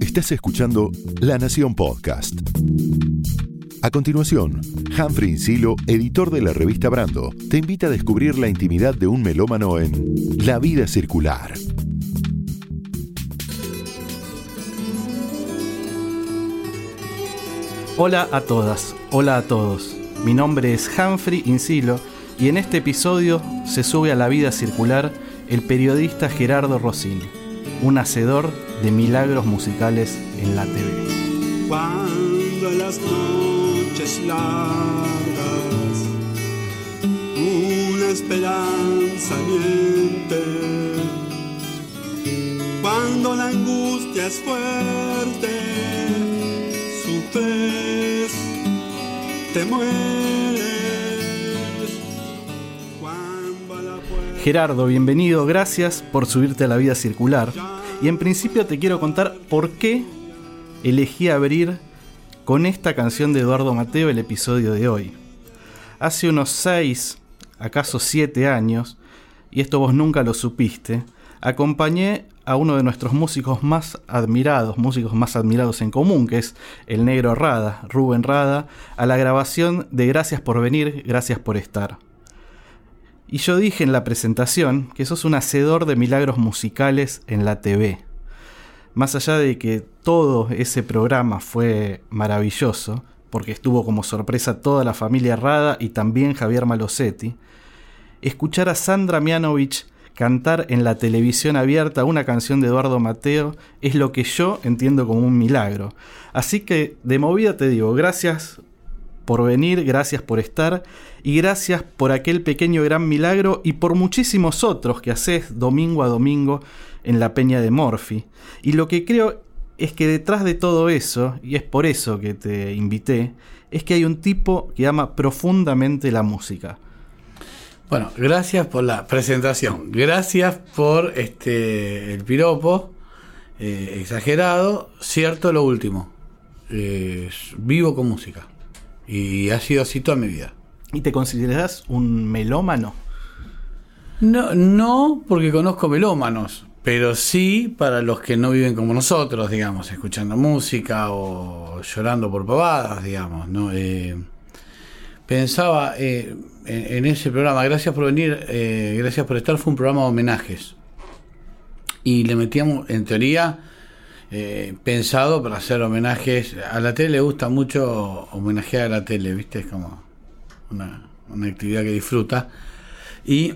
Estás escuchando La Nación Podcast. A continuación, Humphrey Insilo, editor de la revista Brando, te invita a descubrir la intimidad de un melómano en La vida circular. Hola a todas, hola a todos. Mi nombre es Humphrey Insilo y en este episodio se sube a la vida circular el periodista Gerardo Rossini, un hacedor de milagros musicales en la TV. Cuando las noches largas una esperanza miente, cuando la angustia es fuerte, sufres, te mueres. Cuando la Gerardo, bienvenido, gracias por subirte a la vida circular. Y en principio te quiero contar por qué elegí abrir con esta canción de Eduardo Mateo el episodio de hoy. Hace unos 6, acaso 7 años, y esto vos nunca lo supiste, acompañé a uno de nuestros músicos más admirados, músicos más admirados en común, que es el negro Rada, Rubén Rada, a la grabación de Gracias por venir, gracias por estar. Y yo dije en la presentación que sos un hacedor de milagros musicales en la TV. Más allá de que todo ese programa fue maravilloso, porque estuvo como sorpresa toda la familia Rada y también Javier Malosetti, escuchar a Sandra Mianovich cantar en la televisión abierta una canción de Eduardo Mateo es lo que yo entiendo como un milagro. Así que de movida te digo, gracias por venir, gracias por estar y gracias por aquel pequeño gran milagro y por muchísimos otros que haces domingo a domingo en la Peña de Morphy. Y lo que creo es que detrás de todo eso, y es por eso que te invité, es que hay un tipo que ama profundamente la música. Bueno, gracias por la presentación. Gracias por este el piropo eh, exagerado. Cierto lo último. Eh, vivo con música. Y ha sido así toda mi vida. ¿Y te consideras un melómano? No, no porque conozco melómanos, pero sí para los que no viven como nosotros, digamos, escuchando música o llorando por pavadas, digamos, ¿no? Eh, pensaba eh, en, en ese programa, gracias por venir, eh, gracias por estar, fue un programa de homenajes. Y le metíamos, en teoría, eh, pensado para hacer homenajes. A la tele le gusta mucho homenajear a la tele, ¿viste? Es como una, actividad que disfruta. Y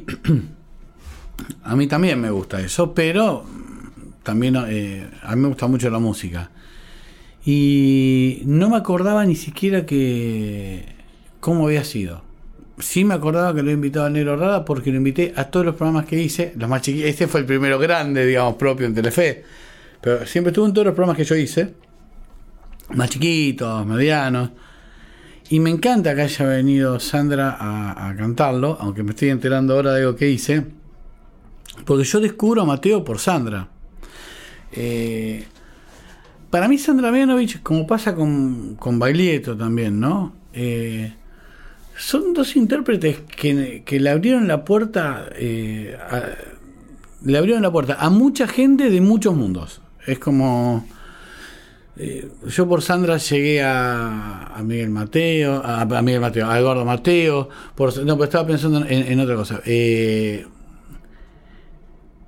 a mí también me gusta eso, pero también eh, a mí me gusta mucho la música. Y no me acordaba ni siquiera que cómo había sido. Sí me acordaba que lo he invitado a Negro Rada porque lo invité a todos los programas que hice, los más chiquitos. Este fue el primero grande, digamos, propio en Telefe. Pero siempre estuvo en todos los programas que yo hice. Más chiquitos, medianos. Y me encanta que haya venido Sandra a, cantarlo, aunque me estoy enterando ahora de algo que hice. Porque yo descubro a Mateo por Sandra. Eh, para mí Sandra Mianovich, como pasa con, con también, ¿no? Eh, son dos intérpretes que, que le abrieron la puerta, eh, le abrieron la puerta a mucha gente de muchos mundos. Es como eh, yo por Sandra llegué a, a Miguel Mateo, a, Miguel Mateo, Eduardo Mateo, por, no, pero estaba pensando en, otra cosa. Eh,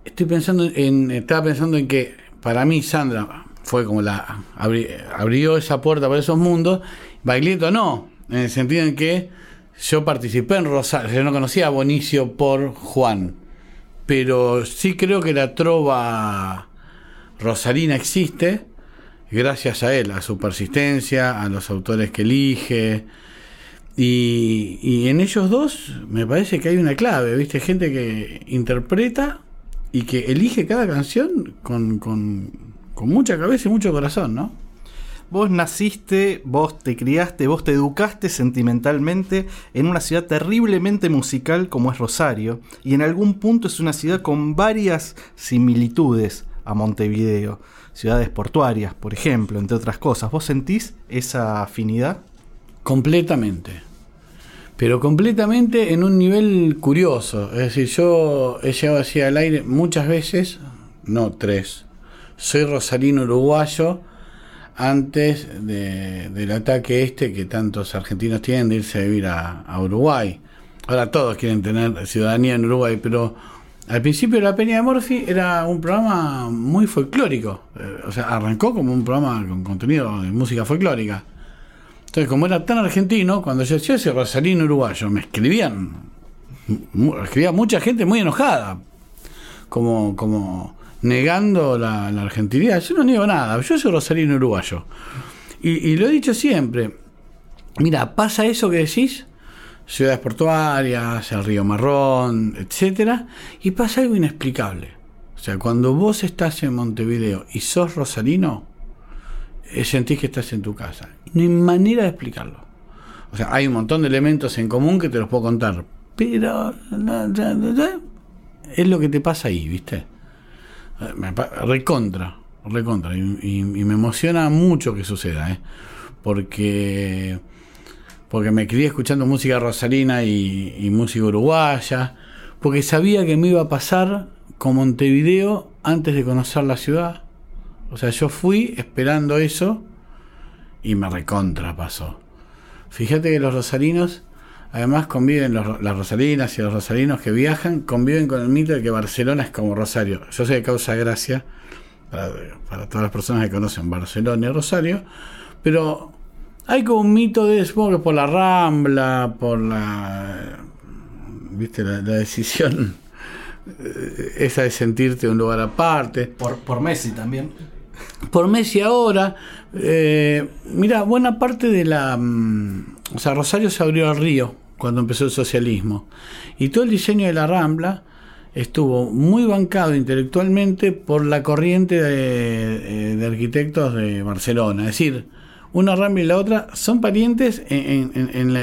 estoy pensando en, estaba pensando en que para mí Sandra fue como la abri- abrió esa puerta para esos mundos, Baglietto no, en el sentido en que yo participé en Rosario, yo no conocía a Bonicio por Juan, pero sí creo que la trova rosarina existe gracias a él, a su persistencia, a los autores que elige. Y, en ellos dos me parece que hay una clave, ¿viste? Gente que interpreta y que elige cada canción con, con, con mucha cabeza y mucho corazón, ¿no? Vos naciste, vos te criaste, vos te educaste sentimentalmente en una ciudad terriblemente musical como es Rosario, y en algún punto es una ciudad con varias similitudes a Montevideo, ciudades portuarias, por ejemplo, entre otras cosas. ¿Vos sentís esa afinidad? Completamente. Pero completamente en un nivel curioso. Es decir, yo he llegado así al aire muchas veces, no tres, soy rosarino uruguayo antes de- del ataque este que tantos argentinos tienen de irse a vivir a, a Uruguay. Ahora todos quieren tener ciudadanía en Uruguay, pero al principio La Peña de Morphy era un programa muy folclórico. Eh, o sea, arrancó como un programa con contenido de música folclórica. Entonces, como era tan argentino, cuando yo decía ese rosarino uruguayo, me escribían, escribía mucha gente muy enojada, como, como negando la, argentinidad. Yo no niego nada, yo soy rosarino uruguayo. Y, y lo he dicho siempre, mira, pasa eso que decís, ciudades portuarias, el río Marrón, etcétera, y pasa algo inexplicable. O sea, cuando vos estás en Montevideo y sos rosarino, eh, sentís que estás en tu casa. No hay manera de explicarlo. O sea, hay un montón de elementos en común que te los puedo contar, pero es lo que te pasa ahí, ¿viste? Eh, recontra, recontra. Y me emociona mucho que suceda, ¿eh? Porque, porque me crié escuchando música rosarina y, y música uruguaya, porque sabía que me iba a pasar con Montevideo antes de conocer la ciudad. O sea, yo fui esperando eso y me recontra pasó. Fíjate que los rosarinos, además conviven, los- las rosarinas y los rosarinos que viajan, conviven con el mito de que Barcelona es como Rosario. Yo sé que causa gracia para todas las personas que conocen Barcelona y Rosario, pero hay como un mito de, supongo que por la Rambla, por la, viste, la, la decisión eh, esa de sentirte en un lugar aparte. Por, por Messi también. Por Messi ahora, eh, mira, buena parte de la... mm, O sea, Rosario se abrió al río cuando empezó el socialismo. Y todo el diseño de la Rambla estuvo muy bancado intelectualmente por la corriente de, eh, de arquitectos de Barcelona. Es decir, una Rambla y la otra son parientes en,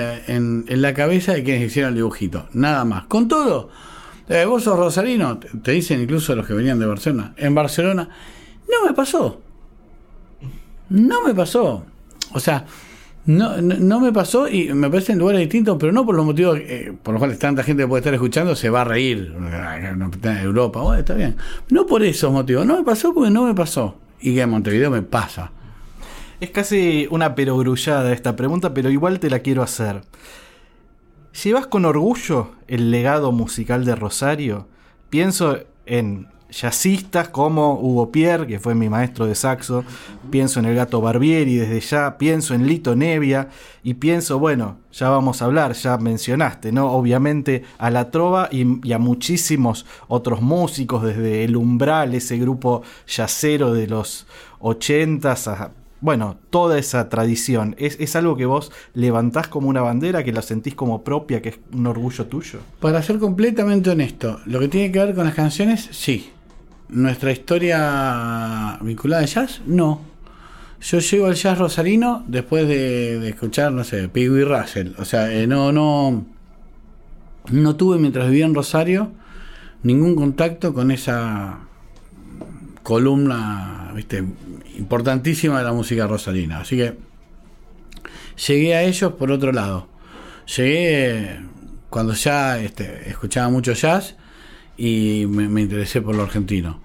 la, cabeza de quienes hicieron el dibujito. Nada más. Con todo, eh, vos sos rosarino, te, dicen incluso los que venían de Barcelona. En Barcelona, no me pasó. No me pasó. O sea, no, no, me pasó y me parece en lugares distintos, pero no por los motivos eh, por los cuales tanta gente puede estar escuchando, se va a reír. En Europa, bueno, está bien. No por esos motivos. No me pasó porque no me pasó. Y que en Montevideo me pasa. Es casi una perogrullada esta pregunta, pero igual te la quiero hacer. ¿Llevas con orgullo el legado musical de Rosario? Pienso en jazzistas como Hugo Pierre, que fue mi maestro de saxo, pienso en el gato Barbieri desde ya, pienso en Lito Nevia y pienso, bueno, ya vamos a hablar, ya mencionaste, ¿no? Obviamente a la trova y, y a muchísimos otros músicos, desde El Umbral, ese grupo yacero de los ochentas, a, bueno, toda esa tradición. ¿Es, ¿Es algo que vos levantás como una bandera, que la sentís como propia, que es un orgullo tuyo? Para ser completamente honesto, lo que tiene que ver con las canciones, sí. Nuestra historia vinculada al jazz, no. Yo llego al jazz rosarino después de, escuchar, no sé, Piggy Russell. O sea, eh, no, no, no tuve mientras vivía en Rosario ningún contacto con esa columna, viste, importantísima de la música rosarina. Así que llegué a ellos por otro lado. Llegué cuando ya este, escuchaba mucho jazz y me, interesé por lo argentino.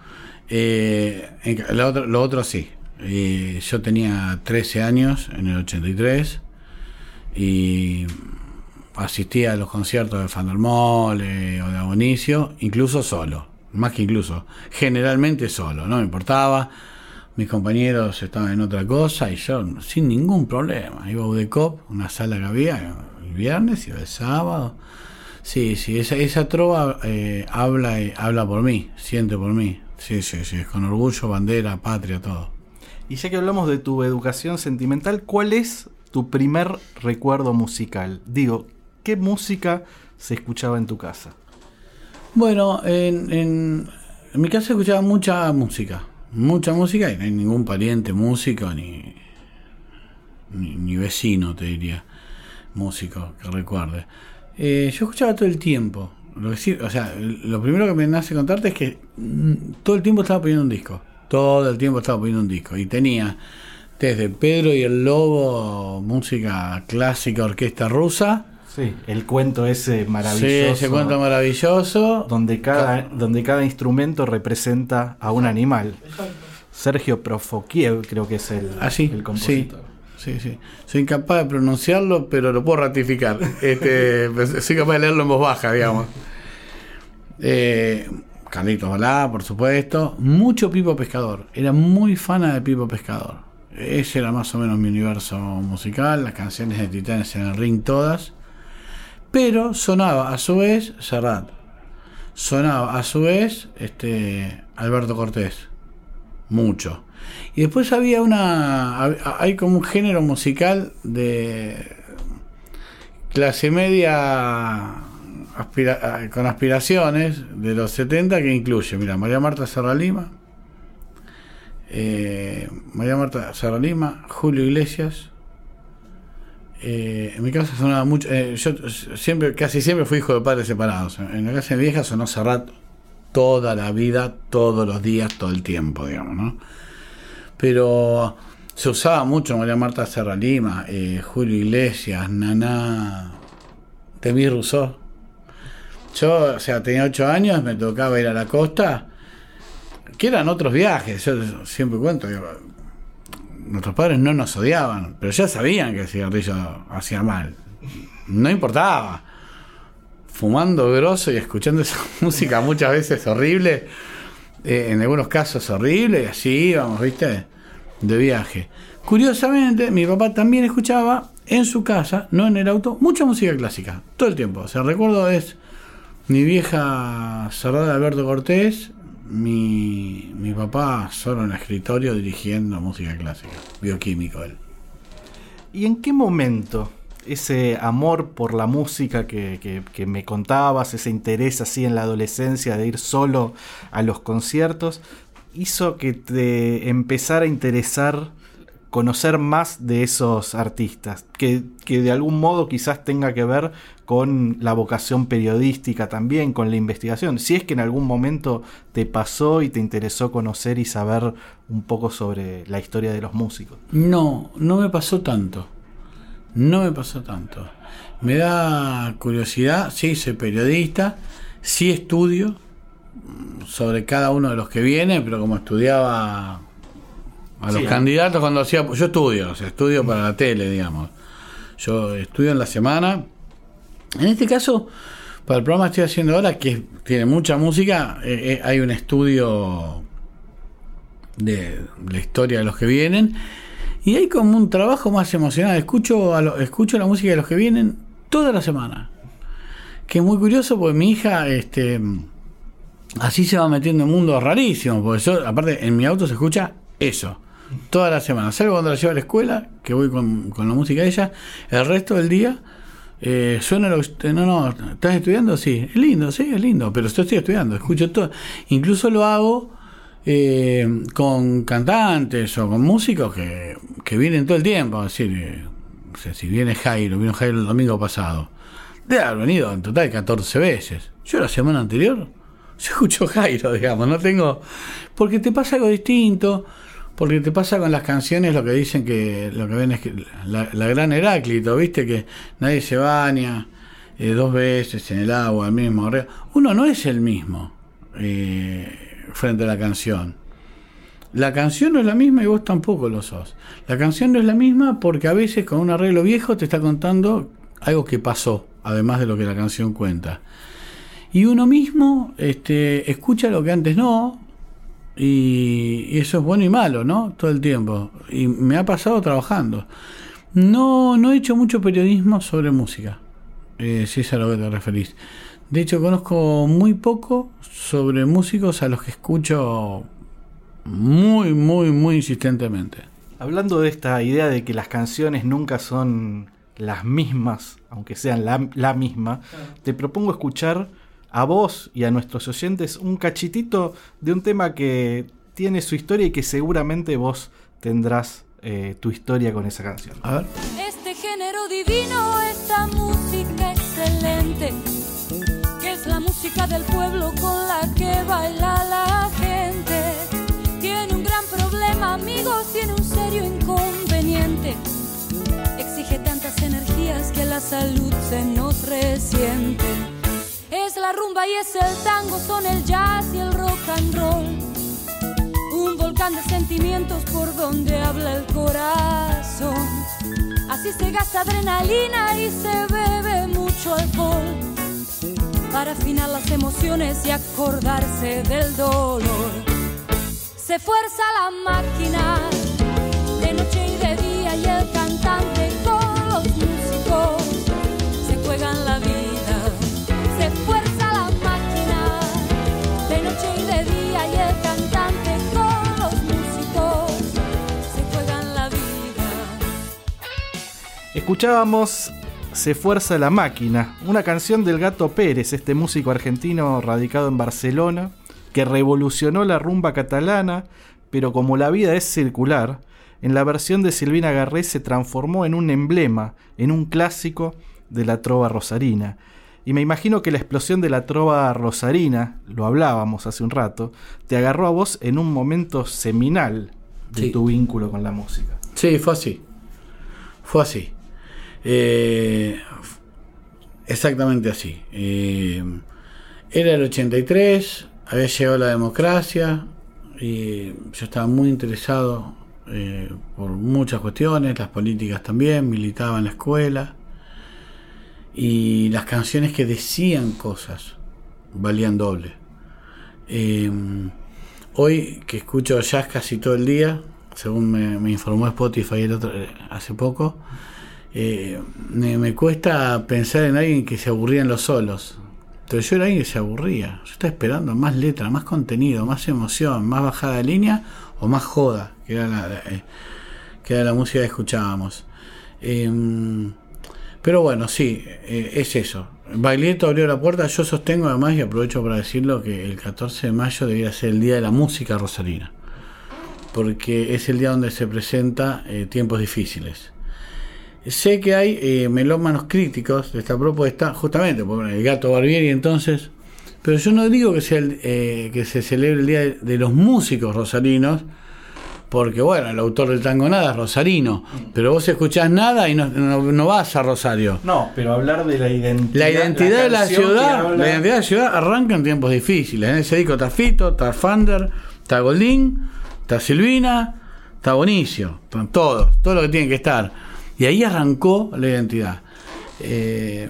Eh, lo, otro, sí. Eh, yo tenía 13 años en el 83 y asistía a los conciertos de Fandermole o de Abonicio, incluso solo, más que incluso, generalmente solo, no me importaba. Mis compañeros estaban en otra cosa y yo sin ningún problema. Iba a UDECOP, una sala que había el viernes, iba el sábado. Sí, sí, esa, esa trova eh, habla, y- habla por mí, siente por mí. Sí, sí, sí, con orgullo, bandera, patria, todo. Y ya que hablamos de tu educación sentimental, ¿cuál es tu primer recuerdo musical? Digo, ¿qué música se escuchaba en tu casa? Bueno, en, en, en mi casa escuchaba mucha música, mucha música y no hay ningún pariente músico ni, ni, vecino, te diría, músico que recuerde. Eh, yo escuchaba todo el tiempo. Lo que sí, o sea, lo primero que me nace contarte es que mm, todo el tiempo estaba poniendo un disco. Todo el tiempo estaba poniendo un disco. Y tenía desde Pedro y el Lobo, música clásica, orquesta rusa. Sí, el cuento ese maravilloso. Sí, ese cuento maravilloso. donde cada, donde cada instrumento representa a un animal. Sergio Profokiev, creo que es el, Ah, sí, el compositor. Sí, sí. Soy incapaz de pronunciarlo, pero lo puedo ratificar. Este, pues, soy capaz de leerlo en voz baja, digamos. Eh, Carlitos Balá, por supuesto. Mucho Pipo Pescador. Era muy fana de Pipo Pescador. Ese era más o menos mi universo musical. Las canciones de Titanes en el ring todas. Pero sonaba a su vez Serrat. Sonaba a su vez este, Alberto Cortés. Mucho. Y después había una. Hay como un género musical de clase media con aspiraciones de los 70 que incluye, mira, María Marta Serra Lima, eh, María Marta Serra Lima, Julio Iglesias. Eh, en mi casa sonaba mucho. eh, yo siempre, casi siempre fui hijo de padres separados. En la casa de mi vieja sonó Serrat toda la vida, todos los días, todo el tiempo, digamos, ¿no? Pero se usaba mucho María Marta Serra Lima, eh, Julio Iglesias, Naná, Temí Rousseau. Yo, o sea, tenía ocho años, me tocaba ir a la costa, que eran otros viajes. Yo siempre cuento, nuestros padres no nos odiaban, pero ya sabían que el cigarrillo hacía mal. No importaba. Fumando grosso y escuchando esa música muchas veces horrible, eh, en algunos casos horrible, y así íbamos, ¿viste? De viaje. Curiosamente, mi papá también escuchaba en su casa, no en el auto, mucha música clásica, todo el tiempo. O sea, recuerdo es mi vieja cerrada Alberto Cortés, mi, mi papá solo en el escritorio dirigiendo música clásica, bioquímico él. ¿Y en qué momento ese amor por la música que, que- que me contabas, ese interés así en la adolescencia de ir solo a los conciertos, hizo que te empezara a interesar conocer más de esos artistas? Que, que de algún modo quizás tenga que ver con la vocación periodística también, con la investigación. Si es que en algún momento te pasó y te interesó conocer y saber un poco sobre la historia de los músicos. No, no me pasó tanto. No me pasó tanto. Me da curiosidad, sí, soy periodista, sí estudio sobre cada uno de los que vienen, pero como estudiaba a los Sí, candidatos cuando hacía... Yo estudio, o sea, estudio para la tele, digamos. Yo estudio en la semana. En este caso, para el programa que estoy haciendo ahora, que tiene mucha música, eh, eh, hay un estudio de la historia de los que vienen y hay como un trabajo más emocional. Escucho, a lo- escucho la música de los que vienen toda la semana. Que es muy curioso porque mi hija este, así se va metiendo en mundos rarísimos. Porque yo, aparte, en mi auto se escucha eso. Toda la semana. Salvo cuando la llevo a la escuela, que voy con, con la música de ella. El resto del día eh, suena lo que... No, no, ¿estás estudiando? Sí. Es lindo, sí, es lindo. Pero estoy estudiando. Escucho todo. Incluso lo hago eh, con cantantes o con músicos que, que vienen todo el tiempo. Es decir, eh, si viene Jairo, vino Jairo el domingo pasado, debe haber venido en total 14 veces. Yo la semana anterior, yo escucho Jairo, digamos, no tengo. Porque te pasa algo distinto, porque te pasa con las canciones lo que dicen que lo que ven es que la, gran Heráclito, viste que nadie se baña eh, dos veces en el agua, el mismo río. Uno no es el mismo. eh, frente a la canción. La canción no es la misma y vos tampoco lo sos. La canción no es la misma porque a veces con un arreglo viejo te está contando algo que pasó, además de lo que la canción cuenta. Y uno mismo este, escucha lo que antes no, y, y eso es bueno y malo, ¿no? Todo el tiempo. Y me ha pasado trabajando. No, no he hecho mucho periodismo sobre música, eh, si es a lo que te referís. De hecho, conozco muy poco sobre músicos a los que escucho muy, muy, muy insistentemente. Hablando de esta idea de que las canciones nunca son las mismas, aunque sean la, la misma, te propongo escuchar a vos y a nuestros oyentes un cachitito de un tema que tiene su historia y que seguramente vos tendrás eh, tu historia con esa canción. A ver. Este género divino, esta música excelente, que es la música del pueblo con la que baila la gente. Tiene un gran problema, amigos, tiene un serio inconveniente. Exige tantas energías que la salud se nos resiente. Es la rumba y es el tango, son el jazz y el rock and roll. Un volcán de sentimientos por donde habla el corazón. Así se gasta adrenalina y se bebe mucho alcohol para afinar las emociones y acordarse del dolor. Se fuerza la máquina de noche y Escuchábamos Se Fuerza la Máquina, una canción del Gato Pérez, este músico argentino radicado en Barcelona, que revolucionó la rumba catalana, pero como la vida es circular, en la versión de Silvina Garré se transformó en un emblema, en un clásico de la trova rosarina. Y me imagino que la explosión de la trova rosarina, lo hablábamos hace un rato, te agarró a vos en un momento seminal de Sí. tu vínculo con la música. Sí, fue así. Fue así. Eh, exactamente así. Eh, era el 83, había llegado la democracia y yo estaba muy interesado eh, por muchas cuestiones, las políticas también, militaba en la escuela y las canciones que decían cosas valían doble. Eh, hoy que escucho jazz casi todo el día, según me, me informó Spotify el otro, hace poco, eh, me, cuesta pensar en alguien que se aburría en los solos. Pero yo era alguien que se aburría. Yo estaba esperando más letra, más contenido, más emoción, más bajada de línea o más joda, que era la, eh, que era la música que escuchábamos. Em, pero bueno, sí, eh, es eso. Baglietto abrió la puerta. Yo sostengo además, y aprovecho para decirlo, que el 14 de mayo debería ser el Día de la Música Rosarina. Porque es el día donde se presenta eh, tiempos difíciles. Sé que hay eh, melómanos críticos de esta propuesta, justamente por el gato Barbieri entonces, pero yo no digo que, sea el, eh, que se celebre el Día de, de los Músicos Rosarinos, porque bueno, el autor del tango nada es rosarino, pero vos escuchás nada y no, no- no vas a Rosario. No, pero hablar de la identidad. La identidad de la canción que ciudad, habla- la identidad de la ciudad arranca en tiempos difíciles. En ese disco está Fito, está Fander, está Goldín, está Silvina, está Bonicio, están todos, todo lo que tiene que estar. Y ahí arrancó la identidad. Eh,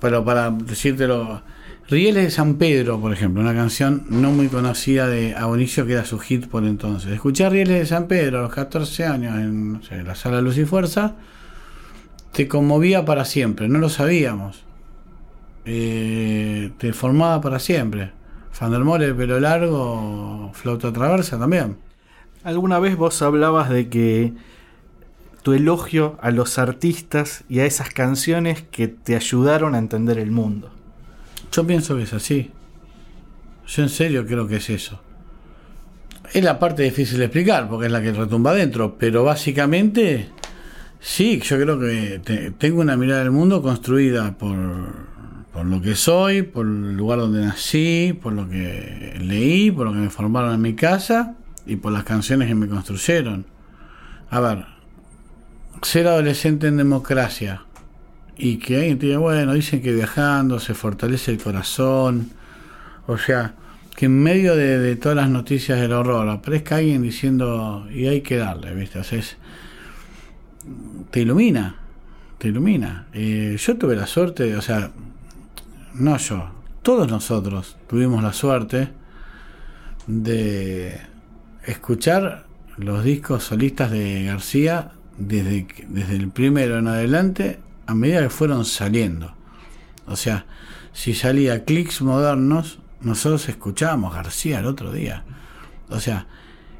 pero para decírtelo, Rieles de San Pedro, por ejemplo, una canción no muy conocida de Abonicio que era su hit por entonces. Escuchar Rieles de San Pedro a los 14 años en la sala Luz y Fuerza te conmovía para siempre, no lo sabíamos eh, te formaba para siempre. Fandermore de pelo largo, flauta traversa también. Alguna vez vos hablabas de que tu elogio a los artistas y a esas canciones que te ayudaron a entender el mundo. Yo pienso que es así. Yo en serio creo que es eso. Es la parte difícil de explicar porque es la que retumba adentro, pero básicamente sí, yo creo que te- tengo una mirada del mundo construida por, por lo que soy, por el lugar donde nací, por lo que leí, por lo que me formaron en mi casa y por las canciones que me construyeron. A ver, ser adolescente en democracia y que alguien te diga, bueno, dicen que viajando se fortalece el corazón, o sea, que en medio de, todas las noticias del horror aparezca alguien diciendo, y hay que darle, ¿viste? O sea, te ilumina, te ilumina. Eh, yo tuve la suerte, o sea, no yo, todos nosotros tuvimos la suerte de escuchar los discos solistas de García desde, desde el primero en adelante a medida que fueron saliendo. O sea, si salía clics modernos, nosotros escuchábamos García el otro día. O sea,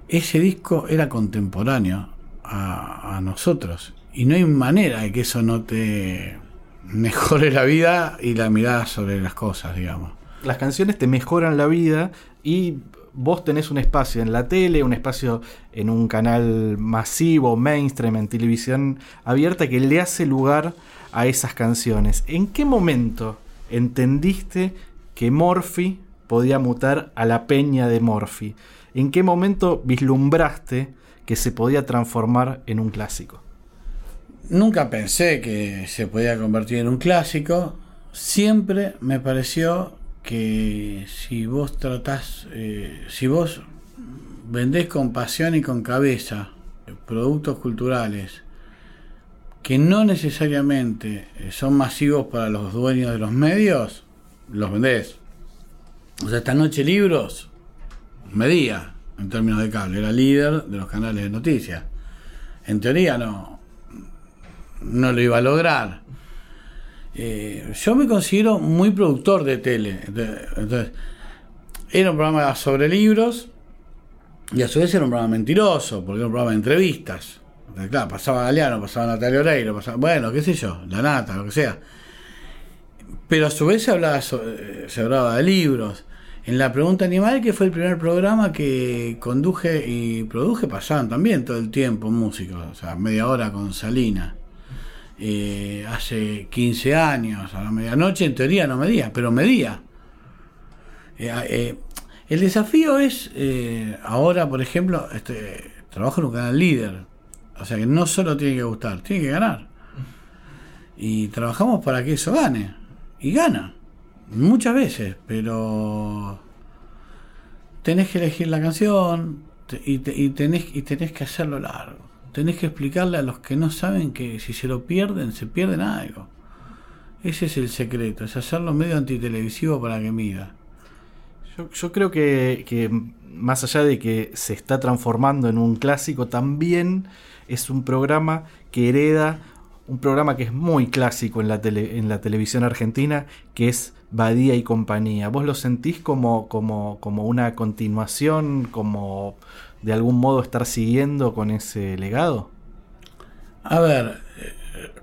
ese disco era contemporáneo a, a nosotros. Y no hay manera de que eso no te mejore la vida y la mirada sobre las cosas, digamos. Las canciones te mejoran la vida y vos tenés un espacio en la tele, un espacio en un canal masivo, mainstream, en televisión abierta que le hace lugar a esas canciones. ¿En qué momento entendiste que Morphy podía mutar a la peña de Morphy? ¿En qué momento vislumbraste que se podía transformar en un clásico? Nunca pensé que se podía convertir en un clásico. Siempre me pareció que si vos tratás, eh, si vos vendés con pasión y con cabeza productos culturales que no necesariamente son masivos para los dueños de los medios, los vendés. O sea, esta noche libros, medía en términos de cable, era líder de los canales de noticias. En teoría no, no lo iba a lograr. Eh, yo me considero muy productor de tele. Entonces, era un programa sobre libros y a su vez era un programa mentiroso, porque era un programa de entrevistas. claro, pasaba Galeano, pasaba Natalia Oreiro, pasaba, bueno, qué sé yo, La Nata, lo que sea. Pero a su vez se hablaba, se hablaba de libros. En la pregunta animal, que fue el primer programa que conduje y produje, pasaban también todo el tiempo músicos, o sea, media hora con Salina. Eh, hace 15 años, a la medianoche, en teoría no medía, pero medía. Eh, eh, el desafío es, ahora, por ejemplo, este, trabajo en un canal líder. O sea que no solo tiene que gustar, tiene que ganar. Y trabajamos para que eso gane. Y gana. Muchas veces, pero tenés que elegir la canción y, tenés, y tenés que hacerlo largo. Tenés que explicarle a los que no saben que si se lo pierden, se pierden algo. Ese es el secreto, es hacerlo medio antitelevisivo para que mida. Yo, creo que, más allá de que se está transformando en un clásico, también es un programa que hereda un programa que es muy clásico en la, televisión argentina, que es Badía y compañía. ¿Vos lo sentís como, como una continuación, como de algún modo estar siguiendo con ese legado? A ver,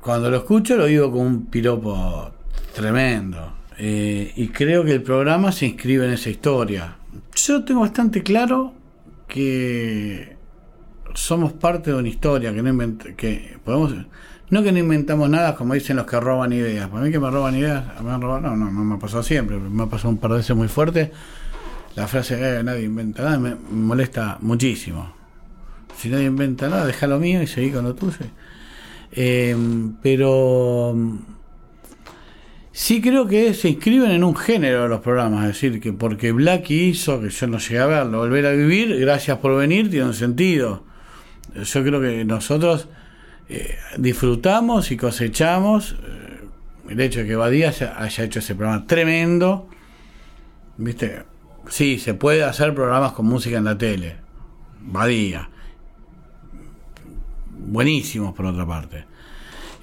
cuando lo escucho lo digo con un piropo tremendo. Eh, y creo que el programa se inscribe en esa historia. Yo tengo bastante claro que somos parte de una historia, que, no que podemos no que no inventamos nada, como dicen los que roban ideas. Para mí que me roban ideas, me han robado, no, no, no me ha pasado siempre, me ha pasado un par de veces muy fuerte. La frase, eh, nadie inventa nada, me molesta muchísimo. Si nadie inventa nada, deja lo mío y seguí con lo tuyo. Em, pero sí creo que se inscriben en un género los programas, es decir, que porque Blacky hizo, que yo no llegué a verlo, volver a vivir, gracias por venir, tiene un sentido. Yo creo que nosotros eh, disfrutamos y cosechamos eh, el hecho de que Badía haya hecho ese programa tremendo. ¿Viste? Sí, se puede hacer programas con música en la tele. Badía. Buenísimos por otra parte.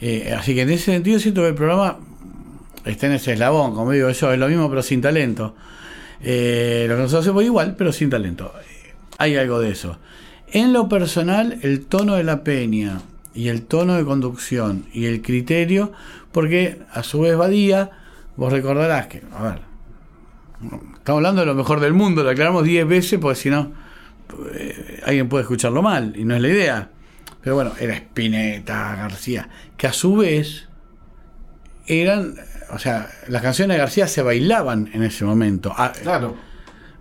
Eh, así que en ese sentido siento que el programa está en ese eslabón, como digo yo, es lo mismo pero sin talento. lo que nosotros hacemos igual, pero sin talento. Hay algo de eso. En lo personal, el tono de la peña, y el tono de conducción y el criterio, porque a su vez Badía, vos recordarás que, a ver, estamos hablando de lo mejor del mundo, lo aclaramos 10 veces porque si no, eh, alguien puede escucharlo mal y no es la idea. Pero bueno, era Spinetta, García, que a su vez eran, o sea, las canciones de García se bailaban en ese momento. Ah, claro.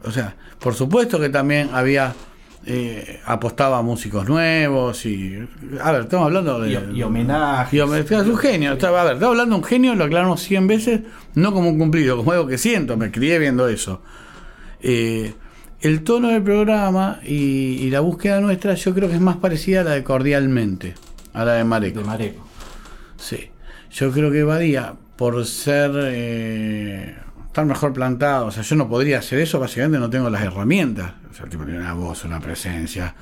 O sea, por supuesto que también había eh, apostaba a músicos nuevos y. A ver, estamos hablando de. Y, homenaje. Y es un genio. Estaba, a ver, estaba hablando de un genio, lo aclaramos 100 veces, no como un cumplido, como algo que siento, me crié viendo eso. Eh, el tono del programa y, la búsqueda nuestra, yo creo que es más parecida a la de Cordialmente, a la de Mareco. De Mareco. Sí. Yo creo que Badía, por ser. Eh, estar mejor plantado. O sea, yo no podría hacer eso, básicamente no tengo las herramientas. O sea, el tipo una voz, una presencia,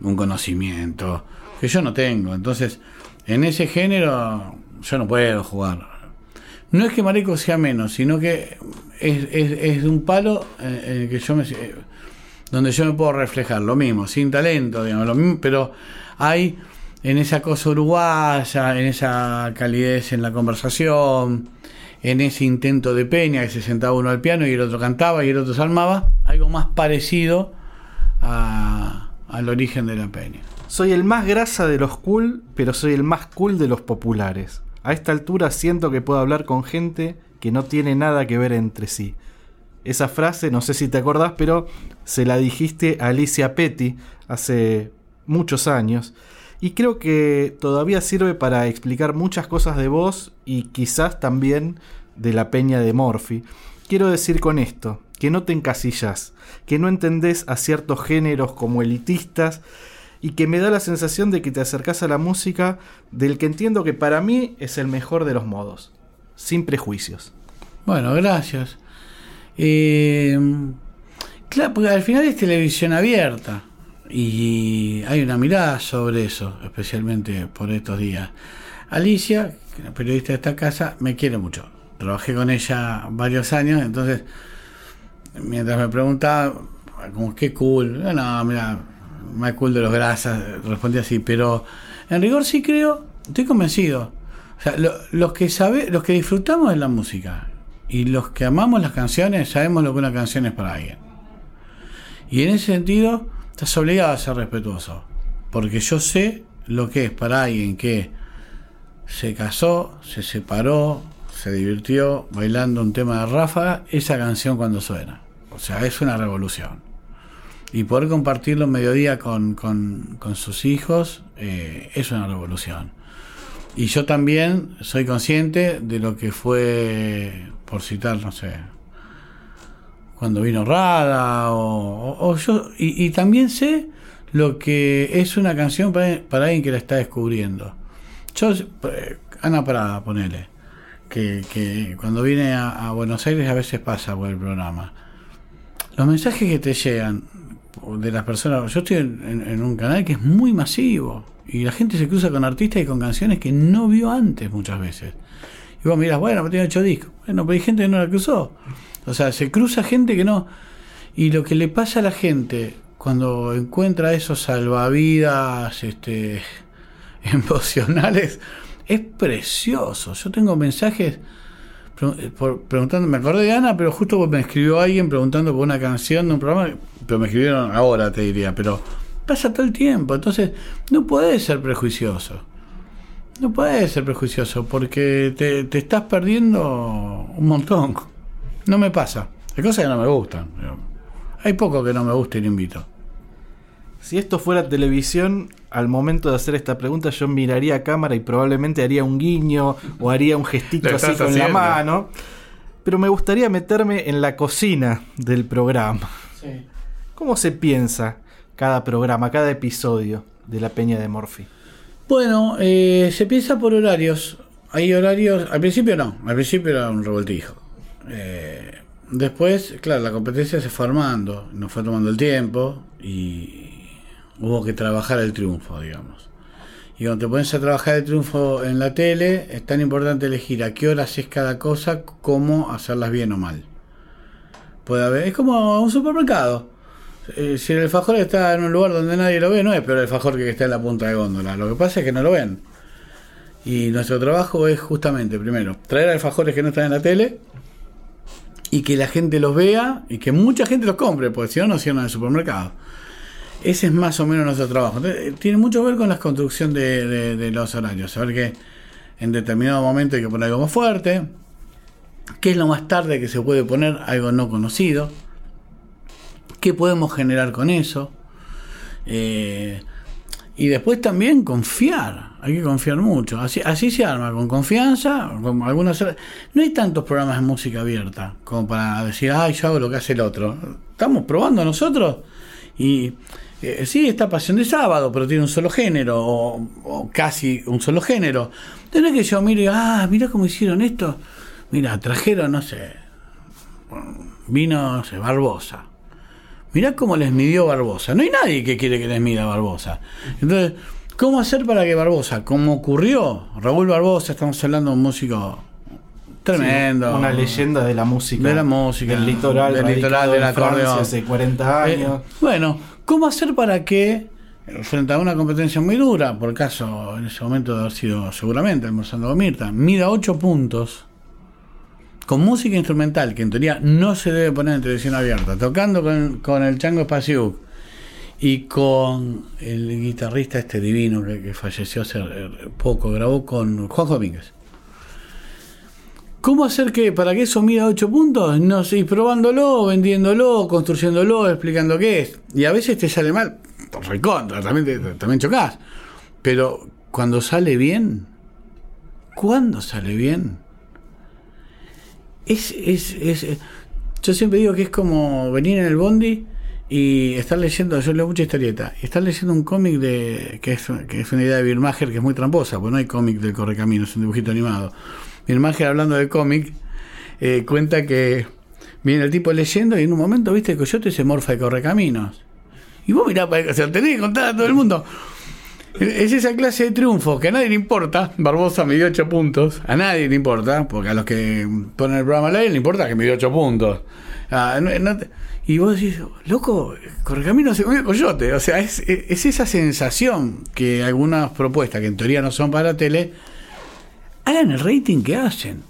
un conocimiento, que yo no tengo. Entonces, en ese género, yo no puedo jugar. No es que Mareco sea menos, sino que es, es, de un palo eh, que yo me, donde yo me puedo reflejar, lo mismo, sin talento, digamos, lo mismo, pero hay en esa cosa uruguaya, en esa calidez en la conversación, en ese intento de Peña, que se sentaba uno al piano y el otro cantaba y el otro salmaba, algo más parecido al origen de la Peña. Soy el más grasa de los cool, pero soy el más cool de los populares. A esta altura siento que puedo hablar con gente que no tiene nada que ver entre sí. Esa frase, no sé si te acordás, pero se la dijiste a Alicia Petty hace muchos años. Y creo que todavía sirve para explicar muchas cosas de vos y quizás también de la peña de Morphy. Quiero decir con esto que no te encasillas, que no entendés a ciertos géneros como elitistas y que me da la sensación de que te acercás a la música del que entiendo que para mí es el mejor de los modos, sin prejuicios. Bueno, gracias. Eh, claro, porque al final es televisión abierta y hay una mirada sobre eso, especialmente por estos días. Alicia, periodista de esta casa, me quiere mucho. Trabajé con ella varios años, entonces, mientras me preguntaba, como qué cool, no, mira, más cool de los grasas, respondí así, pero en rigor sí creo, estoy convencido. O sea, los que sabe, los que disfrutamos de la música y los que amamos las canciones sabemos lo que una canción es para alguien. Y en ese sentido, estás obligado a ser respetuoso. Porque yo sé lo que es para alguien que se casó, se separó, se divirtió bailando un tema de ráfaga, esa canción cuando suena. O sea, es una revolución y poder compartirlo en mediodía con, con, sus hijos eh, es una revolución. Y yo también soy consciente de lo que fue, por citar, no sé, cuando vino Rada, o, yo, y, también sé lo que es una canción para, alguien que la está descubriendo. Yo, eh, Ana Parada, ponele, que, que cuando viene a, Buenos Aires a veces pasa por el programa. Los mensajes que te llegan de las personas. Yo estoy en, un canal que es muy masivo y la gente se cruza con artistas y con canciones que no vio antes muchas veces. Y vos mirás, bueno, tiene ocho discos. Bueno, pero hay gente que no la cruzó. O sea, se cruza gente que no. Y lo que le pasa a la gente cuando encuentra esos salvavidas este, emocionales es precioso. Yo tengo mensajes eh, preguntando, me acordé de Ana, pero justo me escribió alguien preguntando por una canción de un programa, pero me escribieron ahora, te diría, pero pasa todo el tiempo, entonces no puedes ser prejuicioso. No puedes ser prejuicioso porque te, te estás perdiendo un montón. No me pasa. Hay cosas que no me gustan. Hay poco que no me gusta y lo invito. Si esto fuera televisión, al momento de hacer esta pregunta yo miraría a cámara y probablemente haría un guiño o haría un gestito así con la mano. Pero me gustaría meterme en la cocina del programa. ¿Cómo se piensa cada programa, cada episodio de La Peña de Morphy? Bueno, eh, se piensa por horarios. Hay horarios. Al principio no, al principio era un revoltijo. Eh, después, claro, la competencia se fue armando, nos fue tomando el tiempo y, hubo que trabajar el triunfo, digamos. Y cuando te pones a trabajar el triunfo en la tele, es tan importante elegir a qué horas es cada cosa, cómo hacerlas bien o mal. Puede haber, es como un supermercado. Eh, si el alfajor está en un lugar donde nadie lo ve, no es peor el alfajor que está en la punta de góndola. Lo que pasa es que no lo ven. Y nuestro trabajo es justamente, primero, traer alfajores que no están en la tele y que la gente los vea y que mucha gente los compre, porque si no, no cierran el supermercado. Ese es más o menos nuestro trabajo. tiene mucho que ver con la construcción de, los horarios. Saber que en determinado momento hay que poner algo más fuerte. ¿Qué es lo más tarde que se puede poner? Algo no conocido. ¿Qué podemos generar con eso? Eh, y después también confiar. Hay que confiar mucho. Así, así se arma, con confianza. Con algunas, no hay tantos programas de música abierta como para decir, ay, yo hago lo que hace el otro. Estamos probando nosotros y eh, sí, está Pasión de Sábado, pero tiene un solo género, o, casi un solo género. Entonces que yo mire, ah, mira cómo hicieron esto. Mira, trajeron, no sé, vino, no sé, Barbosa. Mirá cómo les midió Barbosa. No hay nadie que quiere que les mida Barbosa. Entonces, ¿cómo hacer para que Barbosa, como ocurrió, Raúl Barbosa, estamos hablando de un músico tremendo. una leyenda de la música. De la música. Del litoral, del litoral, del acordeón. Hace 40 años. Eh, bueno, ¿Cómo hacer para que, frente a una competencia muy dura, por caso en ese momento de haber sido seguramente almorzando con Mirta, mida 8 puntos con música instrumental, que en teoría no se debe poner en televisión abierta, tocando con, el Chango Spasiuk y con el guitarrista este divino que, falleció hace poco, grabó con Juan Domínguez. ¿Cómo hacer que para que eso mida 8 puntos? No sé, probándolo, vendiéndolo, construyéndolo, explicando qué es. Y a veces te sale mal, recontra, también, también chocas. Pero cuando sale bien, ¿cuándo sale bien? Es, es, es, Yo siempre digo que es como venir en el bondi y estar leyendo, yo leo mucha historieta, y estar leyendo un cómic de que es, que es una idea de Birmacher que es muy tramposa, porque no hay cómic del Correcaminos, es un dibujito animado. Birmacher hablando de cómic eh, cuenta que viene el tipo leyendo y en un momento, viste, el coyote se morfa de Correcaminos. Y vos mirá, o sea, tenés que contar a todo el mundo. Es esa clase de triunfo que a nadie le importa. Barbosa me dio 8 puntos. A nadie le importa, porque a los que ponen el programa al aire le importa que me dio 8 puntos. Ah, y vos decís, loco, Correcamino se comió el coyote. O sea, es, es esa sensación que algunas propuestas, que en teoría no son para la tele, hagan el rating que hacen.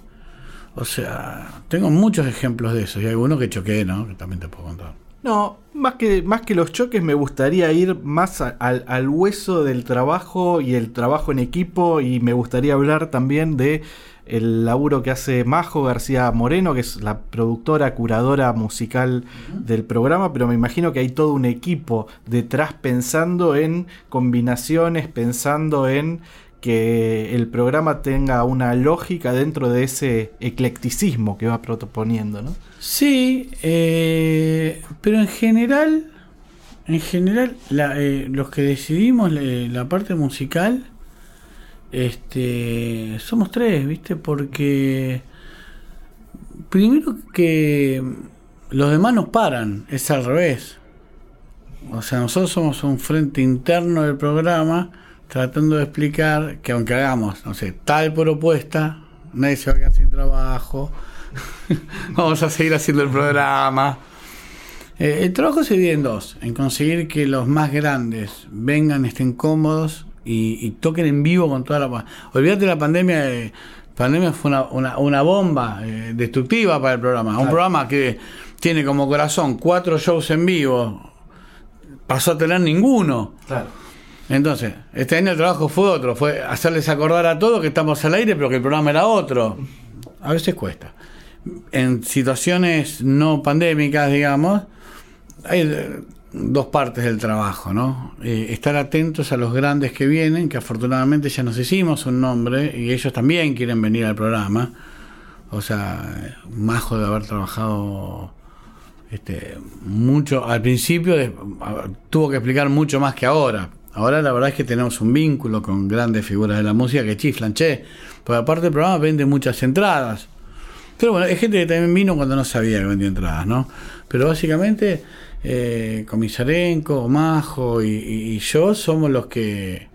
O sea, tengo muchos ejemplos de eso. Y algunos que choqué, ¿no? Que también te puedo contar. No, más que, más que los choques me gustaría ir más a- al hueso del trabajo y el trabajo en equipo y me gustaría hablar también de el laburo que hace Majo García Moreno, que es la productora, curadora musical del programa, pero me imagino que hay todo un equipo detrás pensando en combinaciones, pensando en que el programa tenga una lógica dentro de ese eclecticismo que va proponiendo, ¿no? Sí, eh, pero en general, en general, la, eh, los que decidimos le- la parte musical, este, somos tres, ¿viste? Porque primero que los demás nos paran, es al revés. O sea, nosotros somos un frente interno del programa tratando de explicar que aunque hagamos, no sé, tal propuesta, nadie se va a quedar sin trabajo. Vamos a seguir haciendo el programa. Eh, el trabajo se divide en dos, en conseguir que los más grandes vengan, estén cómodos y, y toquen en vivo con toda la... Olvídate la pandemia, eh, pandemia fue una, una, una bomba eh, destructiva para el programa. Un programa que tiene como corazón cuatro shows en vivo, pasó a tener ninguno. Claro. Entonces, este año el trabajo fue otro, fue hacerles acordar a todos que estamos al aire, pero que el programa era otro. A veces cuesta. En situaciones no pandémicas, digamos, hay eh, dos partes del trabajo, ¿no? Eh, estar atentos a los grandes que vienen, que afortunadamente ya nos hicimos un nombre y ellos también quieren venir al programa. O sea, majo de haber trabajado este, mucho al principio tuvo que explicar mucho más que ahora. Ahora la verdad es que tenemos un vínculo con grandes figuras de la música que chiflan, che, porque aparte el programa vende muchas entradas. Pero bueno, hay gente que también vino cuando no sabía que vendía entradas, ¿no? Pero básicamente eh, Comisarenko, Majo y, yo somos los que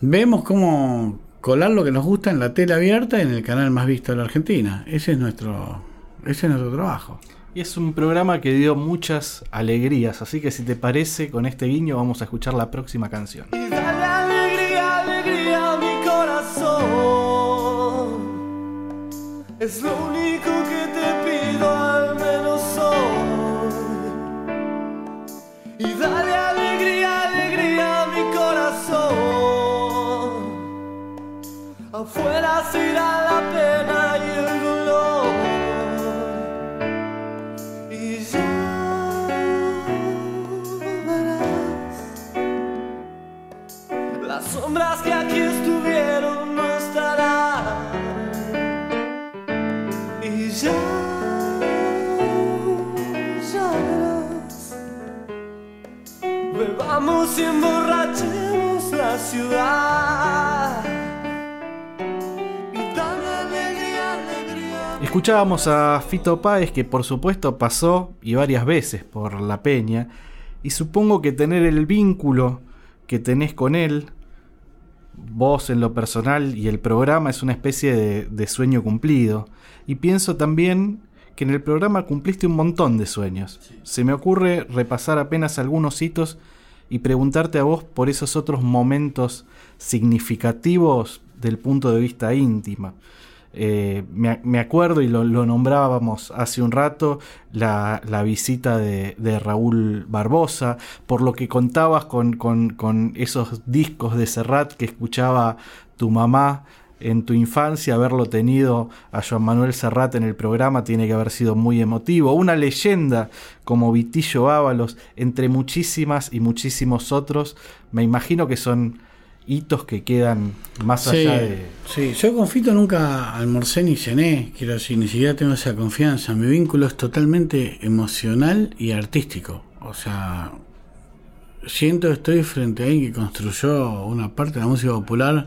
vemos cómo colar lo que nos gusta en la tele abierta en el canal más visto de la Argentina. Ese es nuestro, ese es nuestro trabajo. Y es un programa que dio muchas alegrías, así que si te parece, con este guiño vamos a escuchar la próxima canción. Y dale alegría, alegría a mi corazón. Es lo único que te pido al menos hoy. Y dale alegría, alegría a mi corazón. Afuera se irá la pena Las sombras que aquí estuvieron no estarán. Y ya, verás. Bebamos y emborrachemos la ciudad. Y dale alegría, alegría. Escuchábamos a Fito Páez, que por supuesto pasó y varias veces por La Peña, y supongo que tener el vínculo que tenés con él, vos en lo personal y el programa es una especie de, de sueño cumplido. Y pienso también que en el programa cumpliste un montón de sueños. Se me ocurre repasar apenas algunos hitos y preguntarte a vos por esos otros momentos significativos del punto de vista íntimo. Eh, me, acuerdo y lo, nombrábamos hace un rato, la, visita de, Raúl Barbosa, por lo que contabas con, con- con esos discos de Serrat que escuchaba tu mamá en tu infancia, haberlo tenido a Joan Manuel Serrat en el programa tiene que haber sido muy emotivo. Una leyenda como Vitillo Ábalos, entre muchísimas y muchísimos otros, me imagino que son hitos que quedan más Sí, allá de... sí, yo con Fito nunca almorcé ni cené, quiero decir, ni siquiera tengo esa confianza. Mi vínculo es totalmente emocional y artístico. O sea, siento que estoy frente a alguien que construyó una parte de la música popular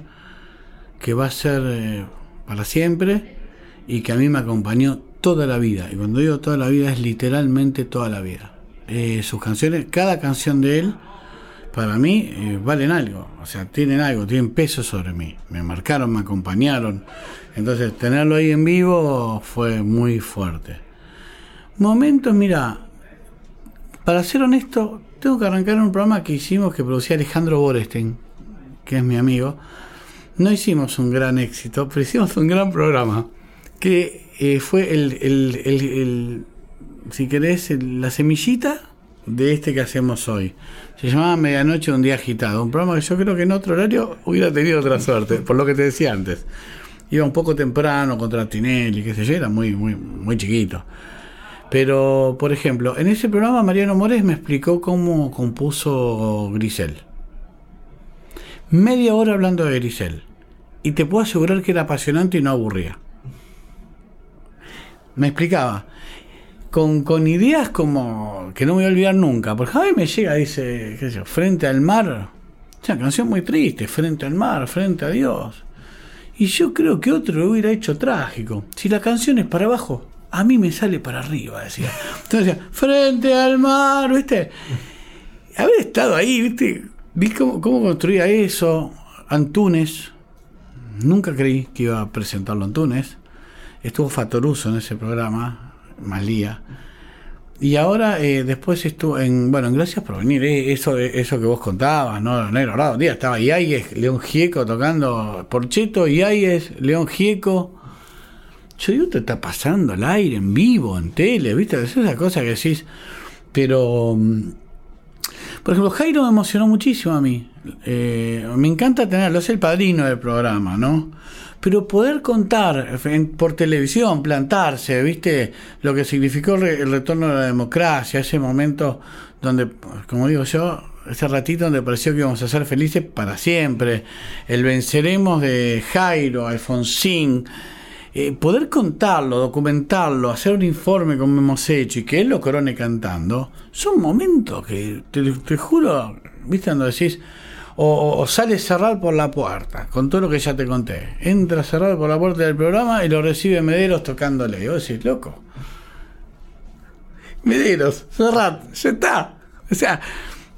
que va a ser eh, para siempre y que a mí me acompañó toda la vida. Y cuando digo toda la vida es literalmente toda la vida. Eh, sus canciones, cada canción de él, para mí eh, valen algo, o sea, tienen algo, tienen peso sobre mí. Me marcaron, me acompañaron. Entonces, tenerlo ahí en vivo fue muy fuerte. Momentos, mira, para ser honesto, tengo que arrancar un programa que hicimos que producía Alejandro Borestein, que es mi amigo. No hicimos un gran éxito, pero hicimos un gran programa, que eh, fue el, el- el- el- si querés, la semillita de este que hacemos hoy. Se llamaba Medianoche, un día agitado, un programa que yo creo que en otro horario hubiera tenido otra suerte, por lo que te decía antes. Iba un poco temprano contra Tinelli, qué sé yo, era muy, muy, muy chiquito. Pero, por ejemplo, en ese programa Mariano Mores me explicó cómo compuso Grisel. Media hora hablando de Grisel. Y te puedo asegurar que era apasionante y no aburría. Me explicaba. Con, con ideas como que no me voy a olvidar nunca. Porque mí me llega, dice, qué sé yo, frente al mar. Es una canción muy triste, frente al mar, frente a Dios. Y yo creo que otro lo hubiera hecho trágico. Si la canción es para abajo, a mí me sale para arriba, decía. Entonces frente al mar, ¿viste? Haber estado ahí, ¿viste? Vi cómo, cómo construía eso. Antunes, nunca creí que iba a presentarlo Antunes. Estuvo Fatoruso en ese programa, Malía. Y ahora, eh, después estuvo en. Bueno, en Gracias por venir. eh, eso, eso que vos contabas, ¿no? Negro. Un día estaba Iáguez, León Gieco tocando Porcheto, Iáguez, León Gieco. Yo digo, te está pasando al aire, en vivo, en tele, ¿viste? Es esa cosa que decís. Pero. mm, Por ejemplo, Jairo me emocionó muchísimo a mí. Eh, me encanta tenerlo, es el padrino del programa, ¿no? Pero poder contar en- por televisión, plantarse, ¿viste? Lo que significó re- el retorno de la democracia, ese momento donde, como digo yo, ese ratito donde pareció que íbamos a ser felices para siempre. El venceremos de Jairo, Alfonsín. Eh, poder contarlo, documentarlo, hacer un informe como hemos hecho y que él lo corone cantando, son momentos que te, te juro, viste cuando decís, o, o- o sale cerrar por la puerta, con todo lo que ya te conté, entra cerrar por la puerta del programa y lo recibe Mederos tocándole, y vos decís, loco, Mederos, cerrad, ya está. O sea,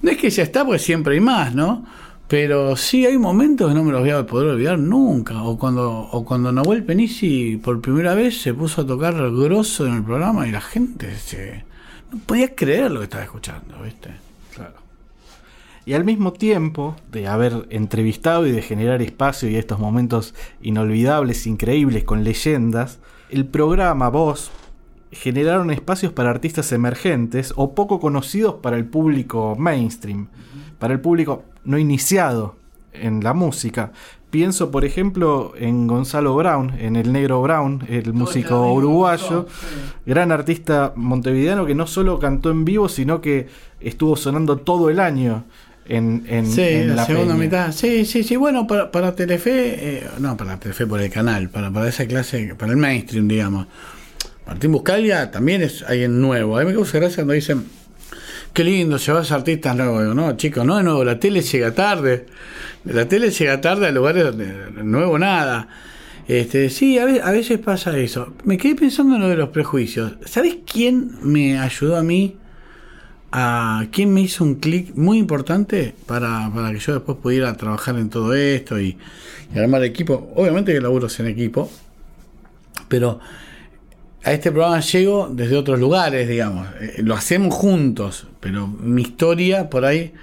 no es que ya está, pues siempre hay más, ¿no? Pero sí hay momentos que no me los voy a poder olvidar nunca. O cuando, o cuando Nahuel Penisi por primera vez se puso a tocar grosso en el programa y la gente se, no podía creer lo que estaba escuchando, ¿viste? Y al mismo tiempo de haber entrevistado y de generar espacio y estos momentos inolvidables, increíbles, con leyendas, el programa, vos, generaron espacios para artistas emergentes o poco conocidos para el público mainstream, para el público no iniciado en la música. Pienso, por ejemplo, en Gonzalo Brown, en el Negro Brown, el músico uruguayo, gran artista montevideano que no solo cantó en vivo, sino que estuvo sonando todo el año en, en, Sí, en la, segunda peña. mitad. Sí, sí, sí. Bueno, para, para Telefe, eh, no, para Telefe por el canal, para, para esa clase, para el mainstream, digamos. Martín Buscalia también es alguien nuevo. A mí me causa gracia cuando dicen, qué lindo, llevas artistas nuevos. Digo, no, chicos, no de nuevo, la tele llega tarde. La tele llega tarde a lugares donde nuevo nada. Este, sí, a veces, a veces pasa eso. Me quedé pensando en lo de los prejuicios. ¿Sabes quién me ayudó a mí? A quién me hizo un clic muy importante para, para que yo después pudiera trabajar en todo esto y, y armar equipo. Obviamente que laburo en equipo, pero a este programa llego desde otros lugares, digamos. Eh, lo hacemos juntos, pero mi historia por ahí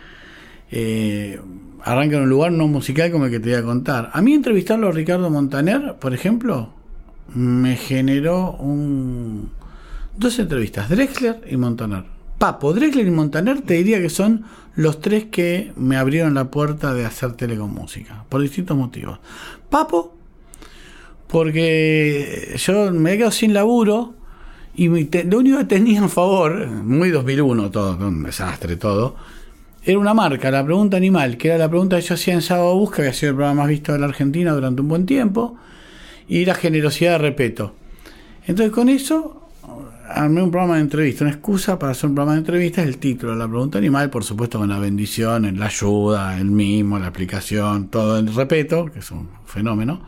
eh, arranca en un lugar no musical como el que te voy a contar. A mí entrevistarlo a Ricardo Montaner, por ejemplo, me generó un, dos entrevistas, Drexler y Montaner. Papo, Drexler y Montaner te diría que son los tres que me abrieron la puerta de hacer tele con música, por distintos motivos. Papo, porque yo me he quedado sin laburo y lo único que tenía en favor, muy 2001 todo, un desastre todo, era una marca, la pregunta animal, que era la pregunta que yo hacía en Sábado Busca, que ha sido el programa más visto de la Argentina durante un buen tiempo, y la generosidad de respeto. Entonces con eso armé un programa de entrevista, una excusa para hacer un programa de entrevistas, el título, la pregunta animal, por supuesto con la bendición, la ayuda, el mismo, la aplicación, todo el respeto, que es un fenómeno.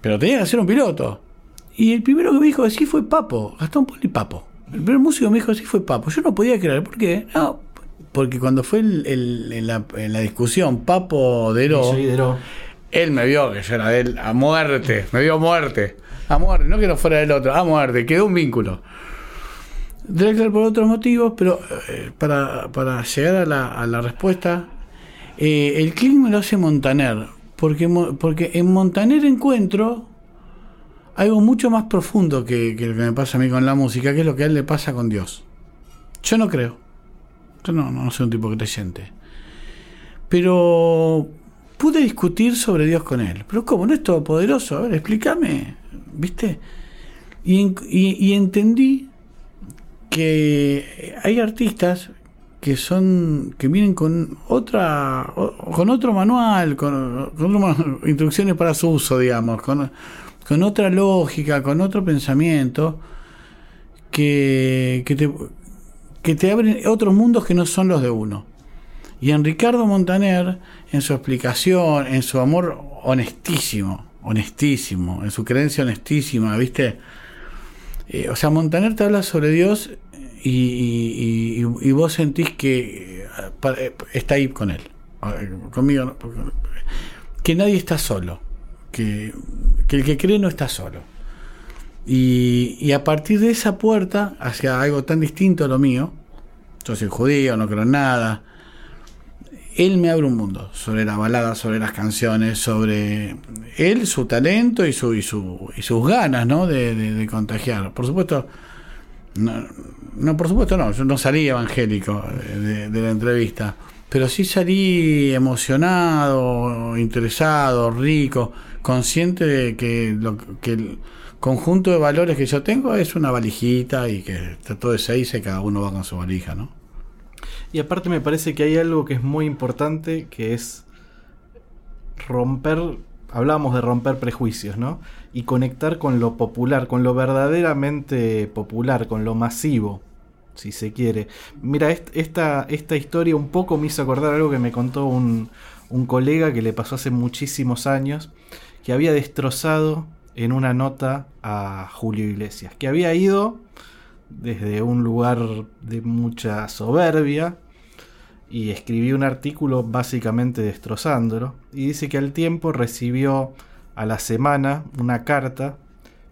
Pero tenía que hacer un piloto. Y el primero que me dijo así fue Papo, Gastón Poli Papo. El primer músico me dijo así fue Papo. Yo no podía creer, ¿por qué? No, porque cuando fue el- el- en, la, en la discusión Papo Deró. él me vio que yo era de él a muerte, me vio muerte, a muerte, no que no fuera del otro, a muerte, quedó un vínculo. Ser por otros motivos, pero eh, para, llegar a la, respuesta, eh, el clic me lo hace Montaner, porque, en Montaner encuentro algo mucho más profundo que, que lo que me pasa a mí con la música, que es lo que a él le pasa con Dios. Yo no creo. Yo no, no soy un tipo creyente. Pero pude discutir sobre Dios con él. Pero ¿cómo? ¿No es todopoderoso? A ver, explícame. ¿Viste? Y, en- y- y entendí que hay artistas que son que vienen con otra con otro manual con, con otro instrucciones para su uso digamos con, con otra lógica con otro pensamiento que, que te que te abren otros mundos que no son los de uno y en Ricardo Montaner en su explicación en su amor honestísimo honestísimo en su creencia honestísima viste eh, o sea, Montaner te habla sobre Dios y, y- vos sentís que eh, eh, está ahí con él. Conmigo, que nadie está solo. Que, que el que cree no está solo. Y, y a partir de esa puerta, hacia algo tan distinto a lo mío, yo soy judío, no creo en nada, él me abre un mundo sobre la balada, sobre las canciones, sobre él, su talento y, su, y, su, y sus ganas ¿no? de, de- contagiar. Por supuesto, no, no, por supuesto no, yo no salí evangélico de, de la entrevista, pero sí salí emocionado, interesado, rico, consciente de que, lo, que el conjunto de valores que yo tengo es una valijita y que está todo de seis y cada uno va con su valija, ¿no? Y aparte me parece que hay algo que es muy importante, que es romper, hablábamos de romper prejuicios, ¿no? Y conectar con lo popular, con lo verdaderamente popular, con lo masivo, si se quiere. Mira, est- esta, esta historia un poco me hizo acordar algo que me contó un, un colega que le pasó hace muchísimos años, que había destrozado en una nota a Julio Iglesias, que había ido desde un lugar de mucha soberbia y escribió un artículo básicamente destrozándolo y dice que al tiempo recibió a la semana una carta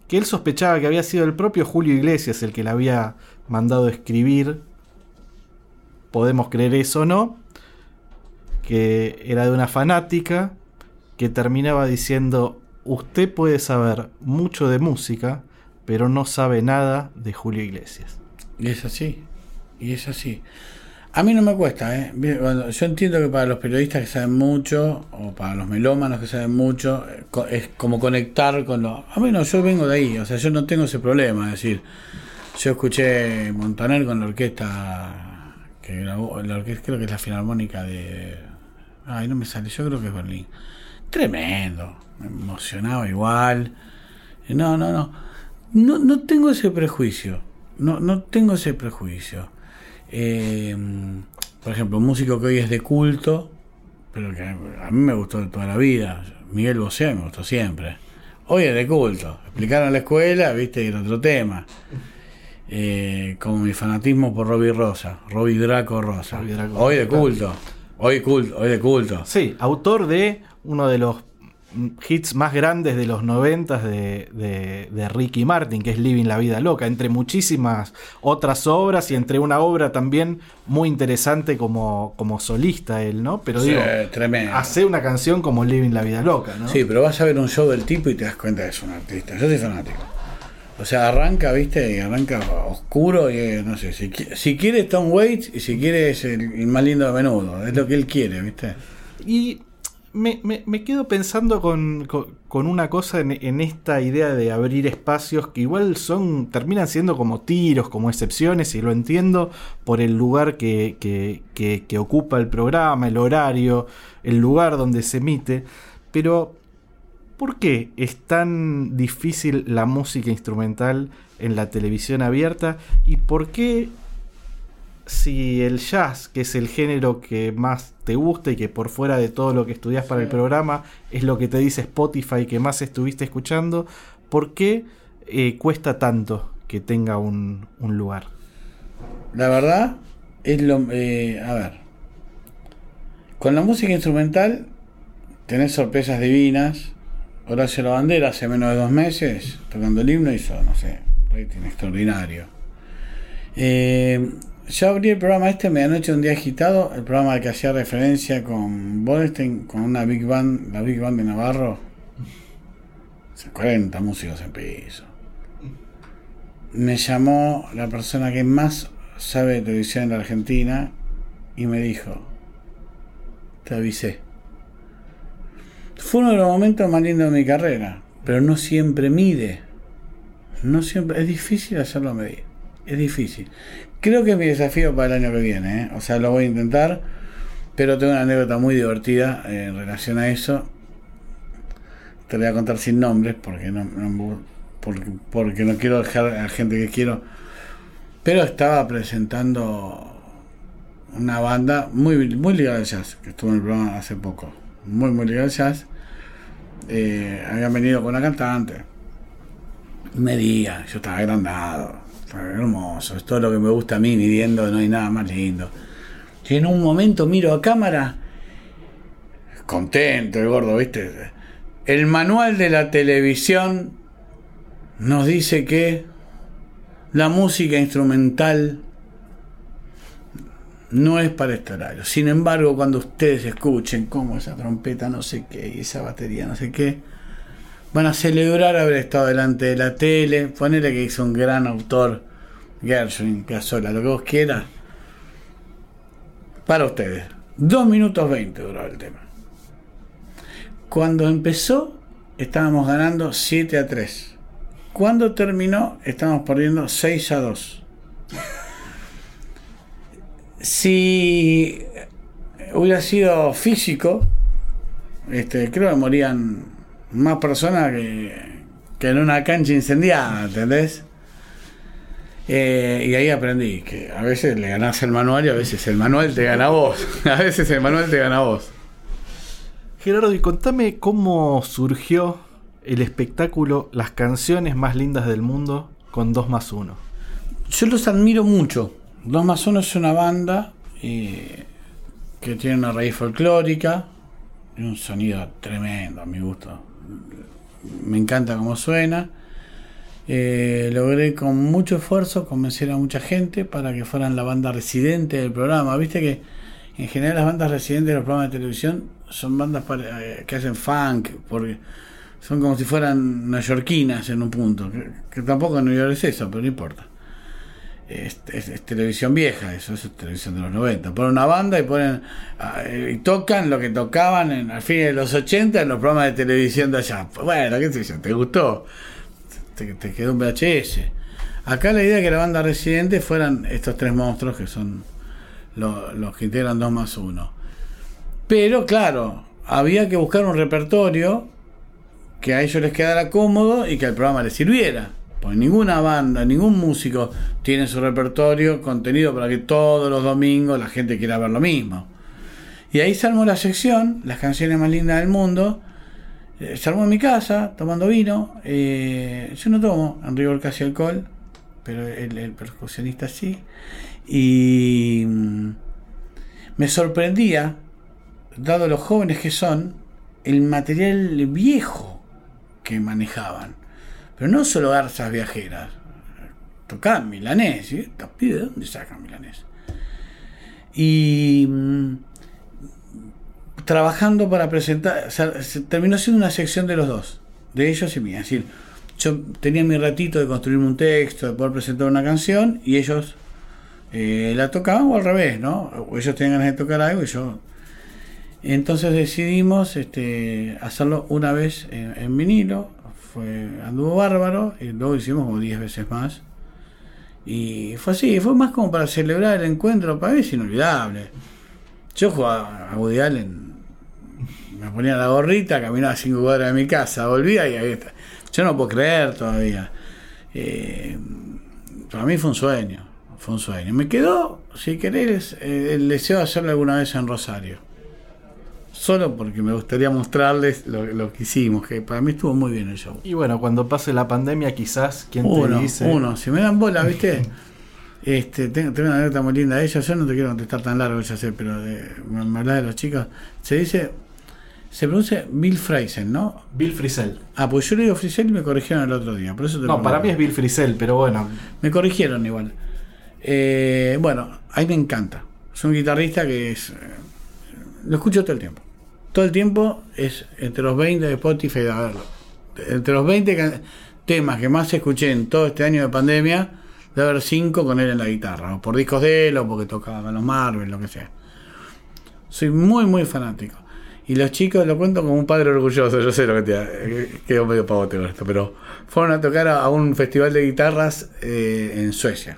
que él sospechaba que había sido el propio Julio Iglesias el que le había mandado escribir podemos creer eso o no que era de una fanática que terminaba diciendo usted puede saber mucho de música pero no sabe nada de Julio Iglesias Y es así, y es así. A mí no me cuesta, ¿eh? Yo entiendo que para los periodistas que saben mucho, o para los melómanos que saben mucho, eh, es como conectar con lo... A mí no, yo vengo de ahí, o sea, yo no tengo ese problema, es decir, yo escuché Montaner con la orquesta, que grabó, la orquesta creo que es la Filarmónica de... Ay, no me sale, yo creo que es Berlín. Tremendo, me emocionaba igual. No, no, no. No, no tengo ese prejuicio. No, no tengo ese prejuicio. Eh, por ejemplo, un músico que hoy es de culto, pero que a mí me gustó de toda la vida. Miguel Bosé me gustó siempre. Hoy es de culto. Explicaron en la escuela, viste, y era otro tema. Eh, como mi fanatismo por Robbie Rosa, Robbie Draco Rosa. Robbie Draco hoy de culto. Hoy culto, hoy de culto. Sí, autor de uno de los hits más grandes de los noventas de, de, de Ricky Martin, que es Living la Vida Loca, entre muchísimas otras obras y entre una obra también muy interesante como, como solista él, ¿no? Pero Sí, digo, tremendo. hace una canción como Living la Vida Loca, ¿no? Sí, pero vas a ver un show del tipo y te das cuenta que es un artista. Yo soy fanático. O sea, arranca, viste, y arranca oscuro y eh, no sé, si, si quiere Tom Waits y si quiere es el, el más lindo de menudo. Es lo que él quiere, viste. Y me, me- me quedo pensando con, con- una cosa en, esta idea de abrir espacios que igual son, terminan siendo como tiros, como excepciones, y lo entiendo por el lugar que- que- que ocupa el programa, el horario, el lugar donde se emite, pero ¿por qué es tan difícil la música instrumental en la televisión abierta? ¿Y por qué si el jazz, que es el género que más te gusta y que por fuera de todo lo que estudias para el programa es lo que te dice Spotify que más estuviste escuchando, ¿por qué eh, cuesta tanto que tenga un, un lugar? La verdad es lo. eh, a ver. Con la música instrumental tenés sorpresas divinas. Horacio La Bandera hace menos de dos meses, tocando el himno, hizo, no sé, rating extraordinario. Eh, yo abrí el programa este, Medianoche, un día agitado, el programa que hacía referencia con Bodenstein, con una Big Band, la Big Band de Navarro. O sea, 40 músicos en piso me llamó la persona que más sabe de televisión en la Argentina y me dijo, te avisé. Fue uno de los momentos más lindos de mi carrera, pero no siempre mide. No siempre, es difícil hacerlo medir. Es difícil. Creo que es mi desafío para el año que viene, ¿eh? o sea, lo voy a intentar, pero tengo una anécdota muy divertida eh, en relación a eso. Te la voy a contar sin nombres porque no, quiero dejar a la gente que quiero. Pero estaba presentando una banda muy, muy ligada al jazz, que estuvo en el programa hace poco. Muy, muy ligada al jazz. Eh, habían venido con una cantante. Medía, yo estaba agrandado, hermoso, es todo lo que me gusta a mí, midiendo, no hay nada más lindo. Y en un momento miro a cámara, contento el gordo, ¿viste? El manual de la televisión nos dice que la música instrumental no es para este horario. Sin embargo, cuando ustedes escuchen cómo esa trompeta no sé qué y esa batería no sé qué, van a celebrar haber estado delante de la tele. Ponele que hizo un gran autor, Gershwin, Piazzolla, lo que vos quieras. Para ustedes. Dos minutos 20 duró el tema. Cuando empezó, estábamos ganando 7 a 3. Cuando terminó, estábamos perdiendo 6 a 2. Si hubiera sido físico, este, creo que morían más personas que, que en una cancha incendiada, ¿entendés? Eh, y ahí aprendí que a veces le ganás el manual y a veces el manual te gana a vos. A veces el manual te gana a vos. Gerardo, y contame cómo surgió el espectáculo Las canciones más lindas del mundo con 2 más 1. Yo los admiro mucho. 2 más 1 es una banda eh, que tiene una raíz folclórica y un sonido tremendo a mi gusto. Me encanta cómo suena. Eh, logré con mucho esfuerzo convencer a mucha gente para que fueran la banda residente del programa. Viste que en general las bandas residentes de los programas de televisión son bandas para- eh, que hacen funk, porque son como si fueran neoyorquinas en un punto. Que, que tampoco en New York es eso, pero no importa. Es, televisión vieja, eso es televisión de los 90. Ponen una banda y ponen ah, eh, y tocan lo que tocaban en, al fin de los 80 en los programas de televisión de allá. Bueno, qué sé yo, ¿te gustó? Te, quedó un VHS. Acá la idea es que la banda residente fueran estos tres monstruos que son lo- los que integran 2 más 1. Pero claro, había que buscar un repertorio que a ellos les quedara cómodo y que al programa les sirviera. Ninguna banda, ningún músico tiene su repertorio contenido para que todos los domingos la gente quiera ver lo mismo. Y ahí se armó la sección, las canciones más lindas del mundo. Eh, se armó en mi casa, tomando vino. Eh, yo no tomo en rigor casi alcohol, pero el, el percusionista sí. Y mm, me sorprendía, dado los jóvenes que son, el material viejo que manejaban. Pero no solo garzas viajeras. Tocaban milanés. ¿y estos pibes de dónde sacan milanés? Y mm, trabajando para presentar, se terminó siendo una sección de los dos, de ellos y mía. Es decir, yo tenía mi ratito de construirme un texto, de poder presentar una canción, y ellos eh, la tocaban o al revés, ¿no? O ellos tenían ganas de tocar algo y yo. Entonces decidimos este, hacerlo una vez en vinilo, fue anduvo bárbaro, y luego hicimos como 10 veces más. Y fue así, fue más como para celebrar el encuentro, para mí es inolvidable. Yo jugaba a Woody Allen, me ponía la gorrita, caminaba cinco cuadras de mi casa, volvía y ahí está. Yo no puedo creer todavía. Eh, para mí fue un sueño, fue un sueño. Me quedó, si querés, eh, el deseo de hacerlo alguna vez en Rosario. Solo porque me gustaría mostrarles lo, lo que hicimos, que para mí estuvo muy bien el show. Y bueno, cuando pase la pandemia, quizás, ¿quién Uno, te dice? uno, si me dan bola, ¿viste? Este, tengo, tengo una anécdota muy linda de ella, yo no te quiero contestar tan largo, ya sé, pero de, me, me hablas de los chicos. Se dice, se pronuncia Bill Freisen, ¿no? Bill Frisell. Ah, pues yo le digo Frisell y me corrigieron el otro día, por eso te No, para mí es Bill Frisell, pero bueno. Me corrigieron igual. Eh, bueno, a mí me encanta. Es un guitarrista que es. eh, Lo escucho todo el tiempo. Todo el tiempo es entre los 20 de Spotify. A ver, entre los 20 can- temas que más escuché en todo este año de pandemia, debe haber 5 con él en la guitarra. O por discos de él, o porque tocaba con los Marvel, lo que sea. Soy muy, muy fanático. Y los chicos lo cuento como un padre orgulloso. Yo sé lo que te eh, quedo medio pavote con esto, pero fueron a tocar a un festival de guitarras eh, en Suecia.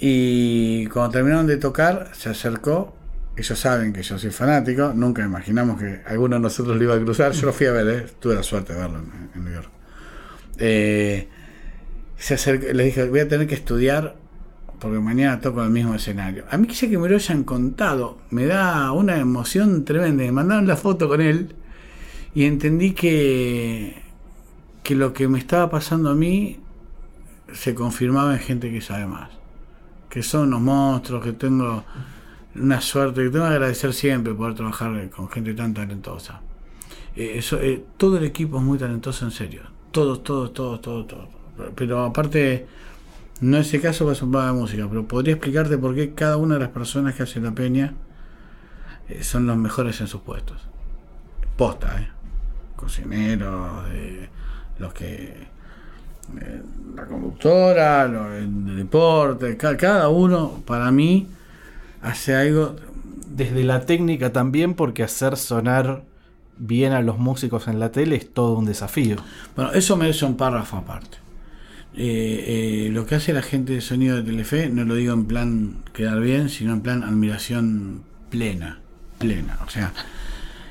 Y cuando terminaron de tocar, se acercó. Ellos saben que yo soy fanático. Nunca imaginamos que alguno de nosotros lo iba a cruzar. Yo lo fui a ver, eh, tuve la suerte de verlo en, en New York. Eh, se acercó, les dije, voy a tener que estudiar porque mañana toco el mismo escenario. A mí que sé que me lo hayan contado, me da una emoción tremenda. Me mandaron la foto con él y entendí que, que lo que me estaba pasando a mí se confirmaba en gente que sabe más. Que son unos monstruos, que tengo una suerte, que tengo que agradecer siempre poder trabajar con gente tan talentosa. Eh, eso, eh, todo el equipo es muy talentoso, en serio. Todos, todos, todos, todos, todos. Pero aparte, no es el caso para programa de música, pero podría explicarte por qué cada una de las personas que hace la peña eh, son los mejores en sus puestos. Posta, ¿eh? Cocineros, eh, los que. la conductora, el deporte, ca- cada uno, para mí, hace algo. Desde la técnica también, porque hacer sonar bien a los músicos en la tele es todo un desafío. Bueno, eso merece un párrafo aparte. Eh, eh, lo que hace la gente de sonido de Telefe, no lo digo en plan quedar bien, sino en plan admiración plena, plena. O sea,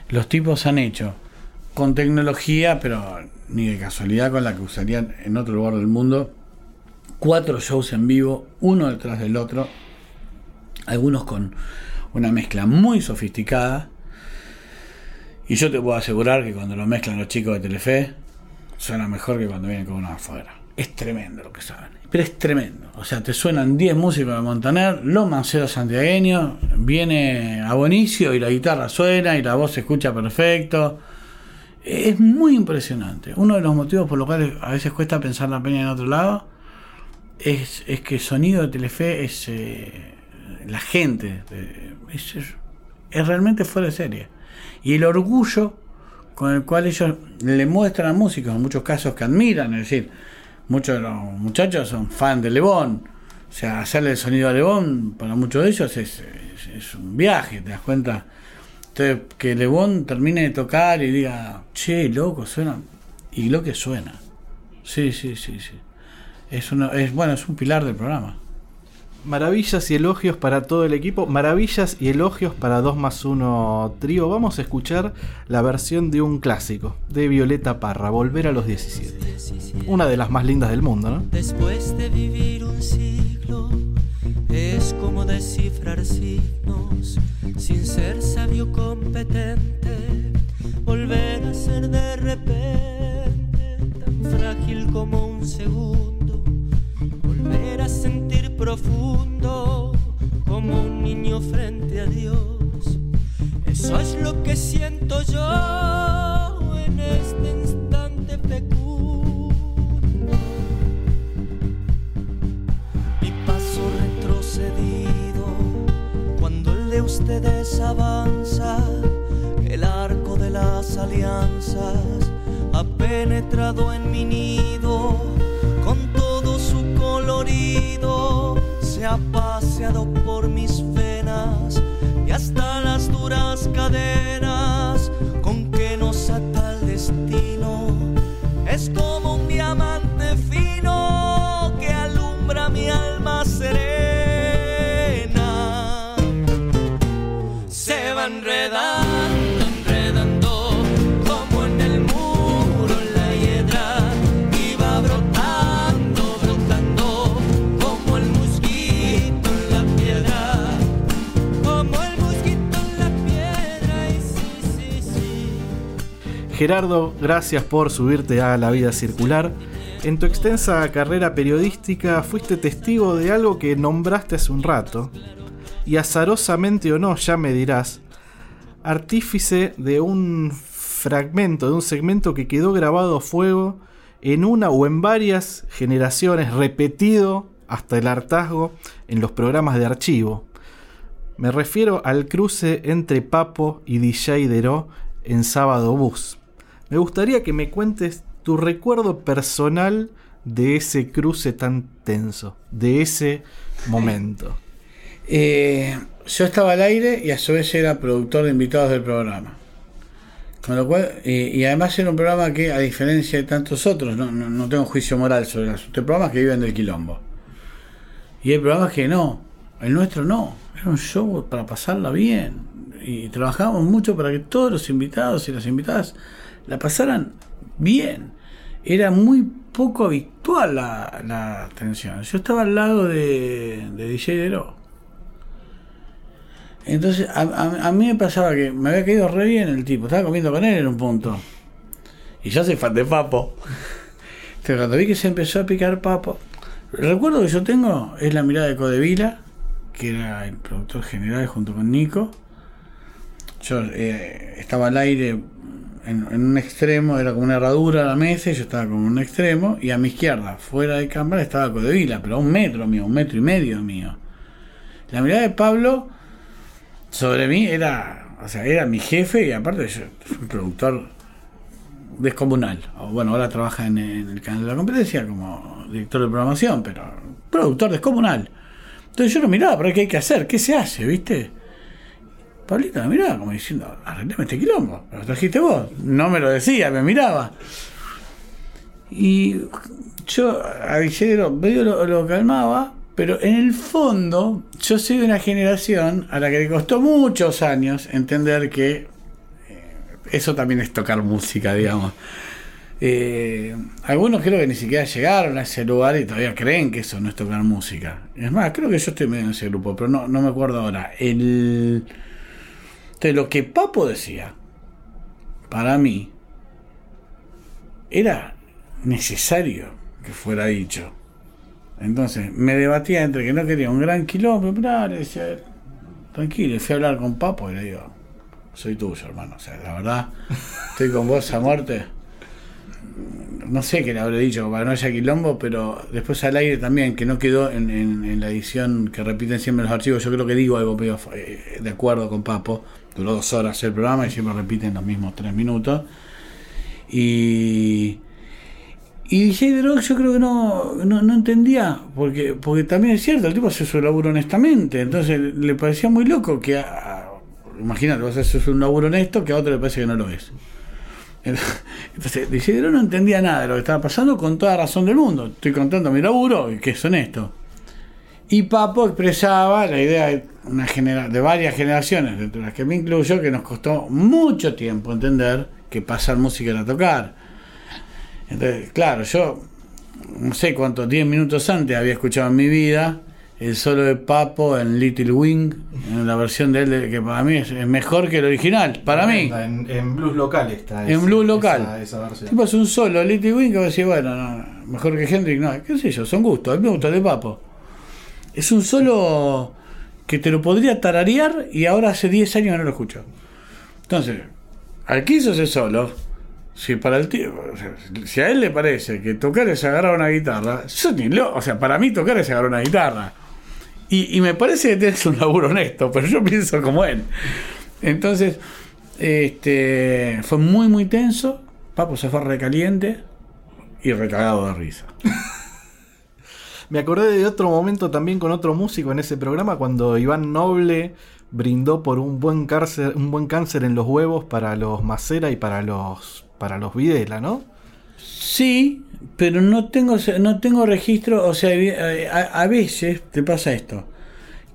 los tipos han hecho con tecnología, pero ni de casualidad con la que usarían en otro lugar del mundo, cuatro shows en vivo, uno detrás del otro, algunos con una mezcla muy sofisticada. Y yo te puedo asegurar que cuando lo mezclan los chicos de Telefe, suena mejor que cuando vienen con uno afuera. Es tremendo lo que saben. Pero es tremendo. O sea, te suenan 10 músicos de Montaner, los manceros santiagueños, viene a Bonicio y la guitarra suena y la voz se escucha perfecto. Es muy impresionante. Uno de los motivos por los cuales a veces cuesta pensar la peña en otro lado es, es que el sonido de Telefe es eh, la gente. eh, es, realmente fuera de serie. Y el orgullo con el cual ellos le muestran a músicos, en muchos casos que admiran, es decir, muchos de los muchachos son fan de Lebón. O sea, hacerle el sonido a Lebón, para muchos de ellos es, es- un viaje, ¿te das cuenta? Entonces, que Lebón termine de tocar y diga, che, loco, suena. Y lo que suena. Sí, sí, sí, sí. Es, uno, es, bueno, es un pilar del programa. Maravillas y elogios para todo el equipo. Maravillas y elogios para 2 más 1 trío. Vamos a escuchar la versión de un clásico de Violeta Parra, Volver a los 17. Una de las más lindas del mundo, ¿no? Después de vivir un siglo, es como descifrar signos sin ser sabio competente, volver a ser de repente tan frágil como un segundo, volver a sentir profundo como un niño frente a Dios. Eso es lo que siento yo en este instante fecundo. Mi paso retrocedido cuando el de ustedes avanza, el arco de las alianzas ha penetrado en mi nido se ha paseado por mis venas y hasta las duras cadenas con que nos ata el destino. Es como un diamante fino que alumbra mi alma serena. Se va enredando, Gerardo, gracias por subirte a la vida circular. En tu extensa carrera periodística fuiste testigo de algo que nombraste hace un rato, y azarosamente o no, ya me dirás, artífice de un fragmento, de un segmento que quedó grabado a fuego en una o en varias generaciones, repetido hasta el hartazgo en los programas de archivo. Me refiero al cruce entre Papo y DJ Deró en Sábado Bus. Me gustaría que me cuentes tu recuerdo personal de ese cruce tan tenso, de ese momento. Eh, yo estaba al aire y a su vez era productor de invitados del programa. Con lo cual, y además era un programa que, a diferencia de tantos otros, no, no, no tengo juicio moral sobre el asunto, programas que viven del quilombo. Y hay programas que no, el nuestro no, era un show para pasarla bien. Y trabajábamos mucho para que todos los invitados y las invitadas la pasaran bien. Era muy poco habitual la, la atención. Yo estaba al lado de, de DJ Dero. Entonces, a, a- a mí me pasaba que me había caído re bien el tipo. Estaba comiendo con él en un punto. Y yo soy fan de Papo. Entonces, cuando vi que se empezó a picar Papo, el recuerdo que yo tengo es la mirada de Codevila, que era el productor general junto con Nico. Yo eh, estaba al aire en, un extremo, era como una herradura la mesa, y yo estaba como en un extremo, y a mi izquierda, fuera de cámara, estaba Codevila, pero a un metro mío, un metro y medio mío. La mirada de Pablo sobre mí era, o sea, era mi jefe y aparte yo soy productor descomunal. Bueno, ahora trabaja en, en el canal de la competencia como director de programación, pero productor descomunal. Entonces yo lo miraba, pero ¿qué hay que hacer? ¿Qué se hace? ¿Viste? Pablito me miraba como diciendo, arreglame este quilombo, lo trajiste vos. No me lo decía, me miraba. Y yo a Villero medio lo, calmaba, pero en el fondo yo soy de una generación a la que le costó muchos años entender que eh, eso también es tocar música, digamos. Eh, algunos creo que ni siquiera llegaron a ese lugar y todavía creen que eso no es tocar música. Es más, creo que yo estoy medio en ese grupo, pero no, no me acuerdo ahora. El, entonces, lo que Papo decía, para mí, era necesario que fuera dicho. Entonces, me debatía entre que no quería un gran quilombo, mirá, le decía, tranquilo, fui a hablar con Papo y le digo, soy tuyo, hermano. O sea, la verdad, estoy con vos a muerte. No sé qué le habré dicho para no haya quilombo, pero después al aire también, que no quedó en, en- en la edición que repiten siempre los archivos. Yo creo que digo algo pero, eh, de acuerdo con Papo. Duró dos horas el programa y siempre repiten los mismos tres minutos. Y. Y DJ Rock yo creo que no, no, no entendía, porque, porque también es cierto, el tipo hace su laburo honestamente, entonces le parecía muy loco que, a- a- imagínate, vos haces un laburo honesto que a otro le parece que no lo es. Entonces, DJ Rock no entendía nada de lo que estaba pasando con toda razón del mundo. Estoy contando mi laburo y que es honesto. Y Papo expresaba la idea de, una genera de varias generaciones, entre las que me incluyo, que nos costó mucho tiempo entender que pasar música era tocar. Entonces, claro, yo no sé cuántos, 10 minutos antes había escuchado en mi vida el solo de Papo en Little Wing, en la versión de él, que para mí es, mejor que el original, para mí. En, en blues local está. En blues local. Esa, esa versión. Tipo es un solo, Little Wing, que vos decís, bueno, no, mejor que Hendrix, no, qué sé yo, son gustos, a mí me gusta el de Papo. Es un solo que te lo podría tararear y ahora hace 10 años no lo escucho. Entonces, al que hizo ese solo, si para el si a él le parece que tocar es agarrar una guitarra, yo ni lo, o sea, para mí tocar es agarrar una guitarra. Y, y me parece que tienes un laburo honesto, pero yo pienso como él. Entonces, este fue muy muy tenso. Papo se fue recaliente y recagado de risa. Me acordé de otro momento también con otro músico en ese programa cuando Iván Noble brindó por un buen cáncer, un buen cáncer en los huevos para los Macera y para los para los Videla, ¿no? Sí, pero no tengo no tengo registro, o sea, a, a veces te pasa esto,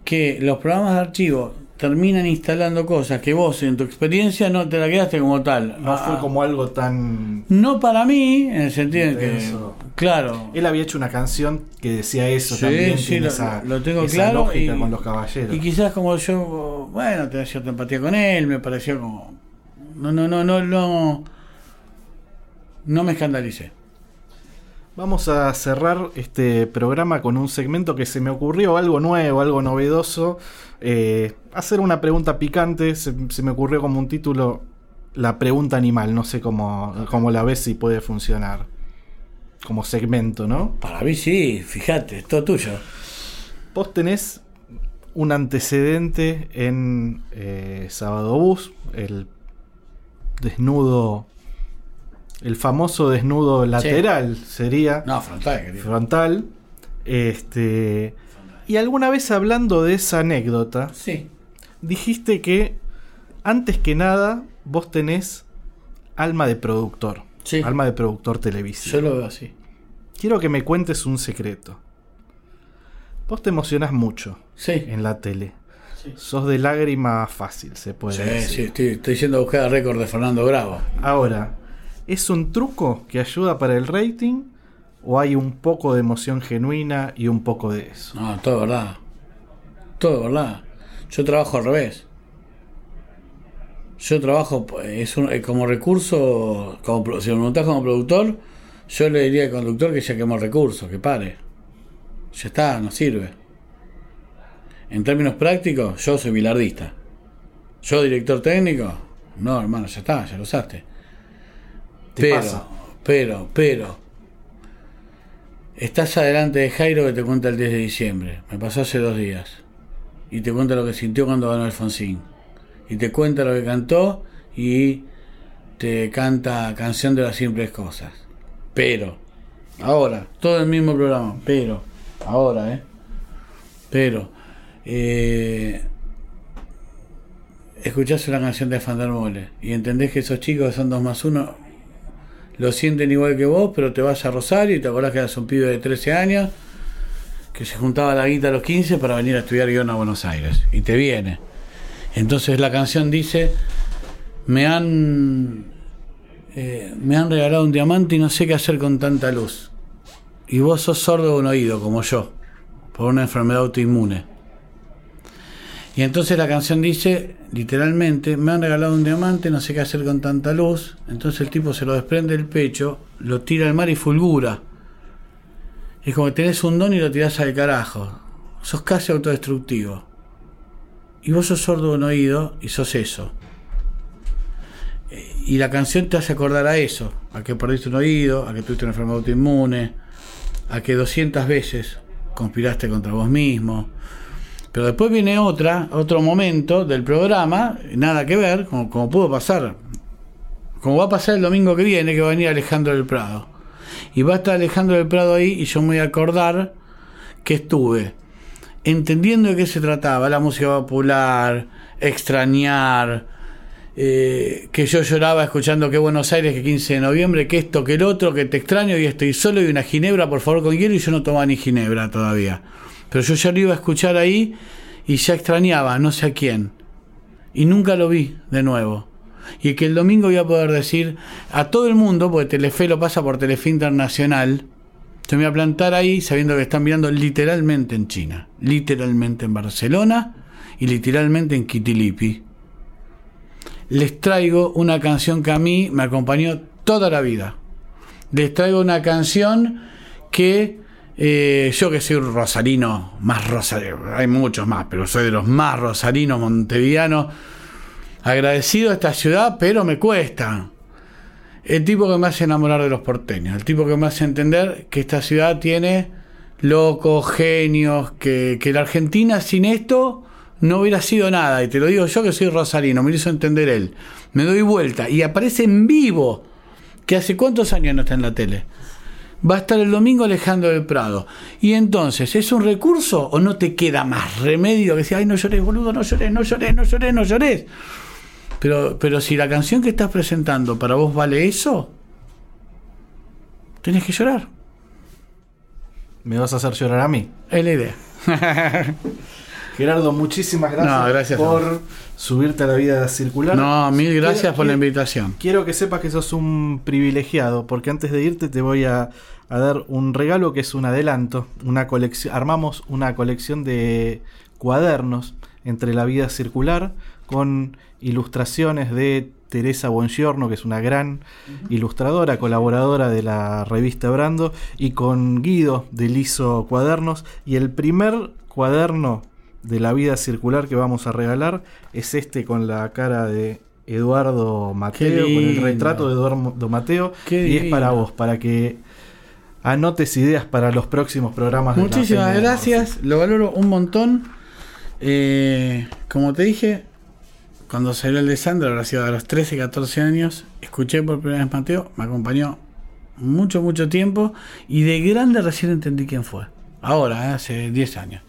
que los programas de archivo terminan instalando cosas que vos en tu experiencia no te la quedaste como tal. No fue Ah, como algo tan No para mí, en el sentido de que, Eso. claro, Él había hecho una canción que decía eso Sí, también, sí, lo- esa, lo tengo esa claro y- con los caballeros. y quizás como yo, bueno, tenía cierta empatía con él, me pareció como, no, no, no, no, no, no me escandalicé. Vamos a cerrar este programa con un segmento que se me ocurrió, algo nuevo, algo novedoso. Eh, hacer una pregunta picante, se, se me ocurrió como un título, la pregunta animal, no sé cómo, cómo la ves si puede funcionar. Como segmento, ¿no? Para mí sí, fíjate, es todo tuyo. Vos tenés un antecedente en eh, Sábado Bus, el desnudo, el famoso desnudo lateral sería No, frontal, querido. frontal. Este, y alguna vez hablando de esa anécdota, Sí. Dijiste que antes que nada vos tenés alma de productor, Sí. alma de productor televisivo. Yo lo veo así. Quiero que me cuentes un secreto. Vos te emocionás mucho Sí. en la tele. Sí. Sos de lágrima fácil, se puede Sí, decir. sí, estoy, estoy yendo a buscar el récord de Fernando Bravo. Ahora, ¿es un truco que ayuda para el rating? ¿O hay un poco de emoción genuina y un poco de eso? No, todo verdad. Todo verdad. Yo trabajo al revés. Yo trabajo es un- eh, como recurso, como, si me preguntás como productor, yo le diría al conductor que ya quemó el recurso, que pare. Ya está, no sirve. En términos prácticos, yo soy bilardista. Yo director técnico, no hermano, ya está, ya lo usaste. ¿Te pero, pasa? pero, pero, estás adelante de Jairo que te cuenta el 10 de diciembre. Me pasó hace dos días. Y te cuenta lo que sintió cuando ganó Alfonsín. Y te cuenta lo que cantó y te canta Canción de las Simples Cosas. Pero, ahora, todo el mismo programa, pero, ahora, ¿eh? Pero, eh, escuchás una canción de Fandermole y entendés que esos chicos que son dos más uno lo sienten igual que vos, pero te vas a Rosario y te acordás que eras un pibe de 13 años que se juntaba la guita a los 15 para venir a estudiar guion a Buenos Aires. Y te viene. Entonces la canción dice, me han, eh, me han regalado un diamante y no sé qué hacer con tanta luz. Y vos sos sordo de un oído, como yo, por una enfermedad autoinmune. Y entonces la canción dice, literalmente, me han regalado un diamante, no sé qué hacer con tanta luz. Entonces el tipo se lo desprende del pecho, lo tira al mar y fulgura. Es como que tenés un don y lo tirás al carajo. Sos casi autodestructivo. Y vos sos sordo de un oído y sos eso. Eh, Y la canción te hace acordar a eso, a que perdiste un oído, a que tuviste una enfermedad autoinmune, a que 200 veces conspiraste contra vos mismo. Pero después viene otra, otro momento del programa, nada que ver, como, como pudo pasar, como va a pasar el domingo que viene, que va a venir Alejandro del Prado. Y va a estar Alejandro del Prado ahí y yo me voy a acordar que estuve entendiendo de qué se trataba, la música popular, extrañar, eh, que yo lloraba escuchando que Buenos Aires, que 15 de noviembre, que esto, que el otro, que te extraño y estoy solo y una ginebra, por favor, con hielo, y yo no tomaba ni ginebra todavía. Pero yo ya lo iba a escuchar ahí y ya extrañaba, no sé a quién. Y nunca lo vi de nuevo. Y que el domingo voy a poder decir a todo el mundo, porque Telefe lo pasa por Telefe Internacional, yo me voy a plantar ahí sabiendo que están mirando literalmente en China, literalmente en Barcelona y literalmente en Kitilipi. Les traigo una canción que a mí me acompañó toda la vida. Les traigo una canción que eh, yo que soy rosarino, más rosarino, hay muchos más, pero soy de los más rosarinos montevideanos, agradecido a esta ciudad, pero me cuesta. El tipo que me hace enamorar de los porteños, el tipo que me hace entender que esta ciudad tiene locos, genios, que, que la Argentina sin esto no hubiera sido nada. Y te lo digo yo que soy rosarino, me hizo entender él. Me doy vuelta y aparece en vivo, que hace cuántos años no está en la tele. va a estar el domingo Alejandro del Prado. Y entonces, ¿es un recurso o no te queda más remedio que decir, ay, no llores, boludo, no llores, no llores, no llores, no llores? Pero, pero si la canción que estás presentando para vos vale eso, tenés que llorar. ¿Me vas a hacer llorar a mí? Es la idea. Gerardo, muchísimas gracias, No, gracias a por subirte a la vida circular. No, mil gracias Quiero- por la invitación. Quiero que sepas que sos un privilegiado, porque antes de irte te voy a, a dar un regalo que es un adelanto. Una colección, armamos una colección de cuadernos entre la vida circular con ilustraciones de Teresa Buongiorno, que es una gran ilustradora, colaboradora de la revista Brando, y con Guido de Liso Cuadernos. Y el primer cuaderno de la vida circular que vamos a regalar es este con la cara de Eduardo Mateo, con el retrato de Eduardo Mateo. Qué y es para vos, para que anotes ideas para los próximos programas. de la Muchísimas gracias, lo valoro un montón. Eh, como te dije, cuando salió el de Sandra, habrá sido a los 13, 14 años, escuché por primera vez Mateo, me acompañó mucho, mucho tiempo y de grande recién entendí quién fue. Ahora, eh, hace 10 años.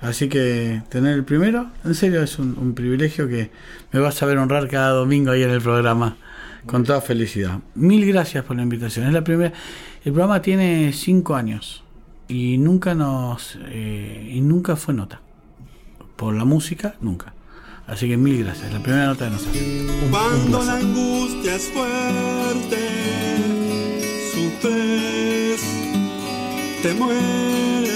Así que tener el primero, en serio, es un, privilegio que me vas a ver honrar cada domingo ahí en el programa. Con toda felicidad. Mil gracias por la invitación. Es la primera. El programa tiene cinco años y nunca nos eh, y nunca fue nota por la música nunca. Así que mil gracias. La primera nota de nosotros. Cuando la angustia es fuerte, sufres, te mueres.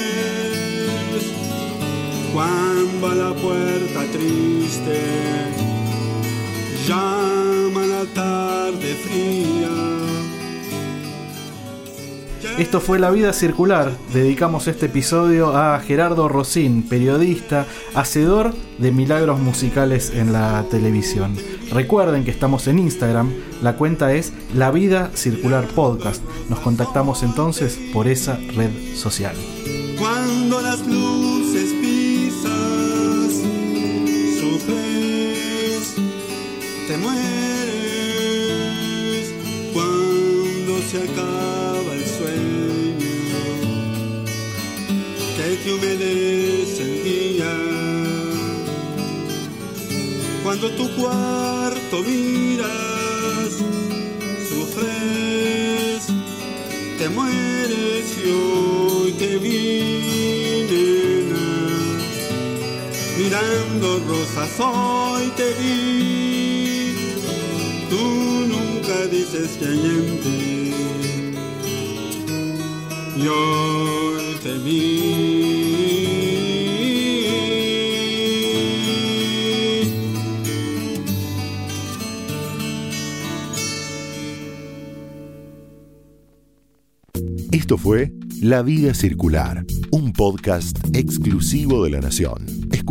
Cuando a la puerta triste llama la tarde fría. Esto fue La Vida Circular. Dedicamos este episodio a Gerardo Rosín, periodista, hacedor de milagros musicales en la televisión. Recuerden que estamos en Instagram, la cuenta es La Vida Circular Podcast. Nos contactamos entonces por esa red social. Que humedece el día. Cuando tu cuarto miras, sufres, te mueres y hoy te vi, nena. Mirando rosas hoy te vi, tú nunca dices que hay en ti. Y Esto fue La Vida Circular, un podcast exclusivo de La Nación.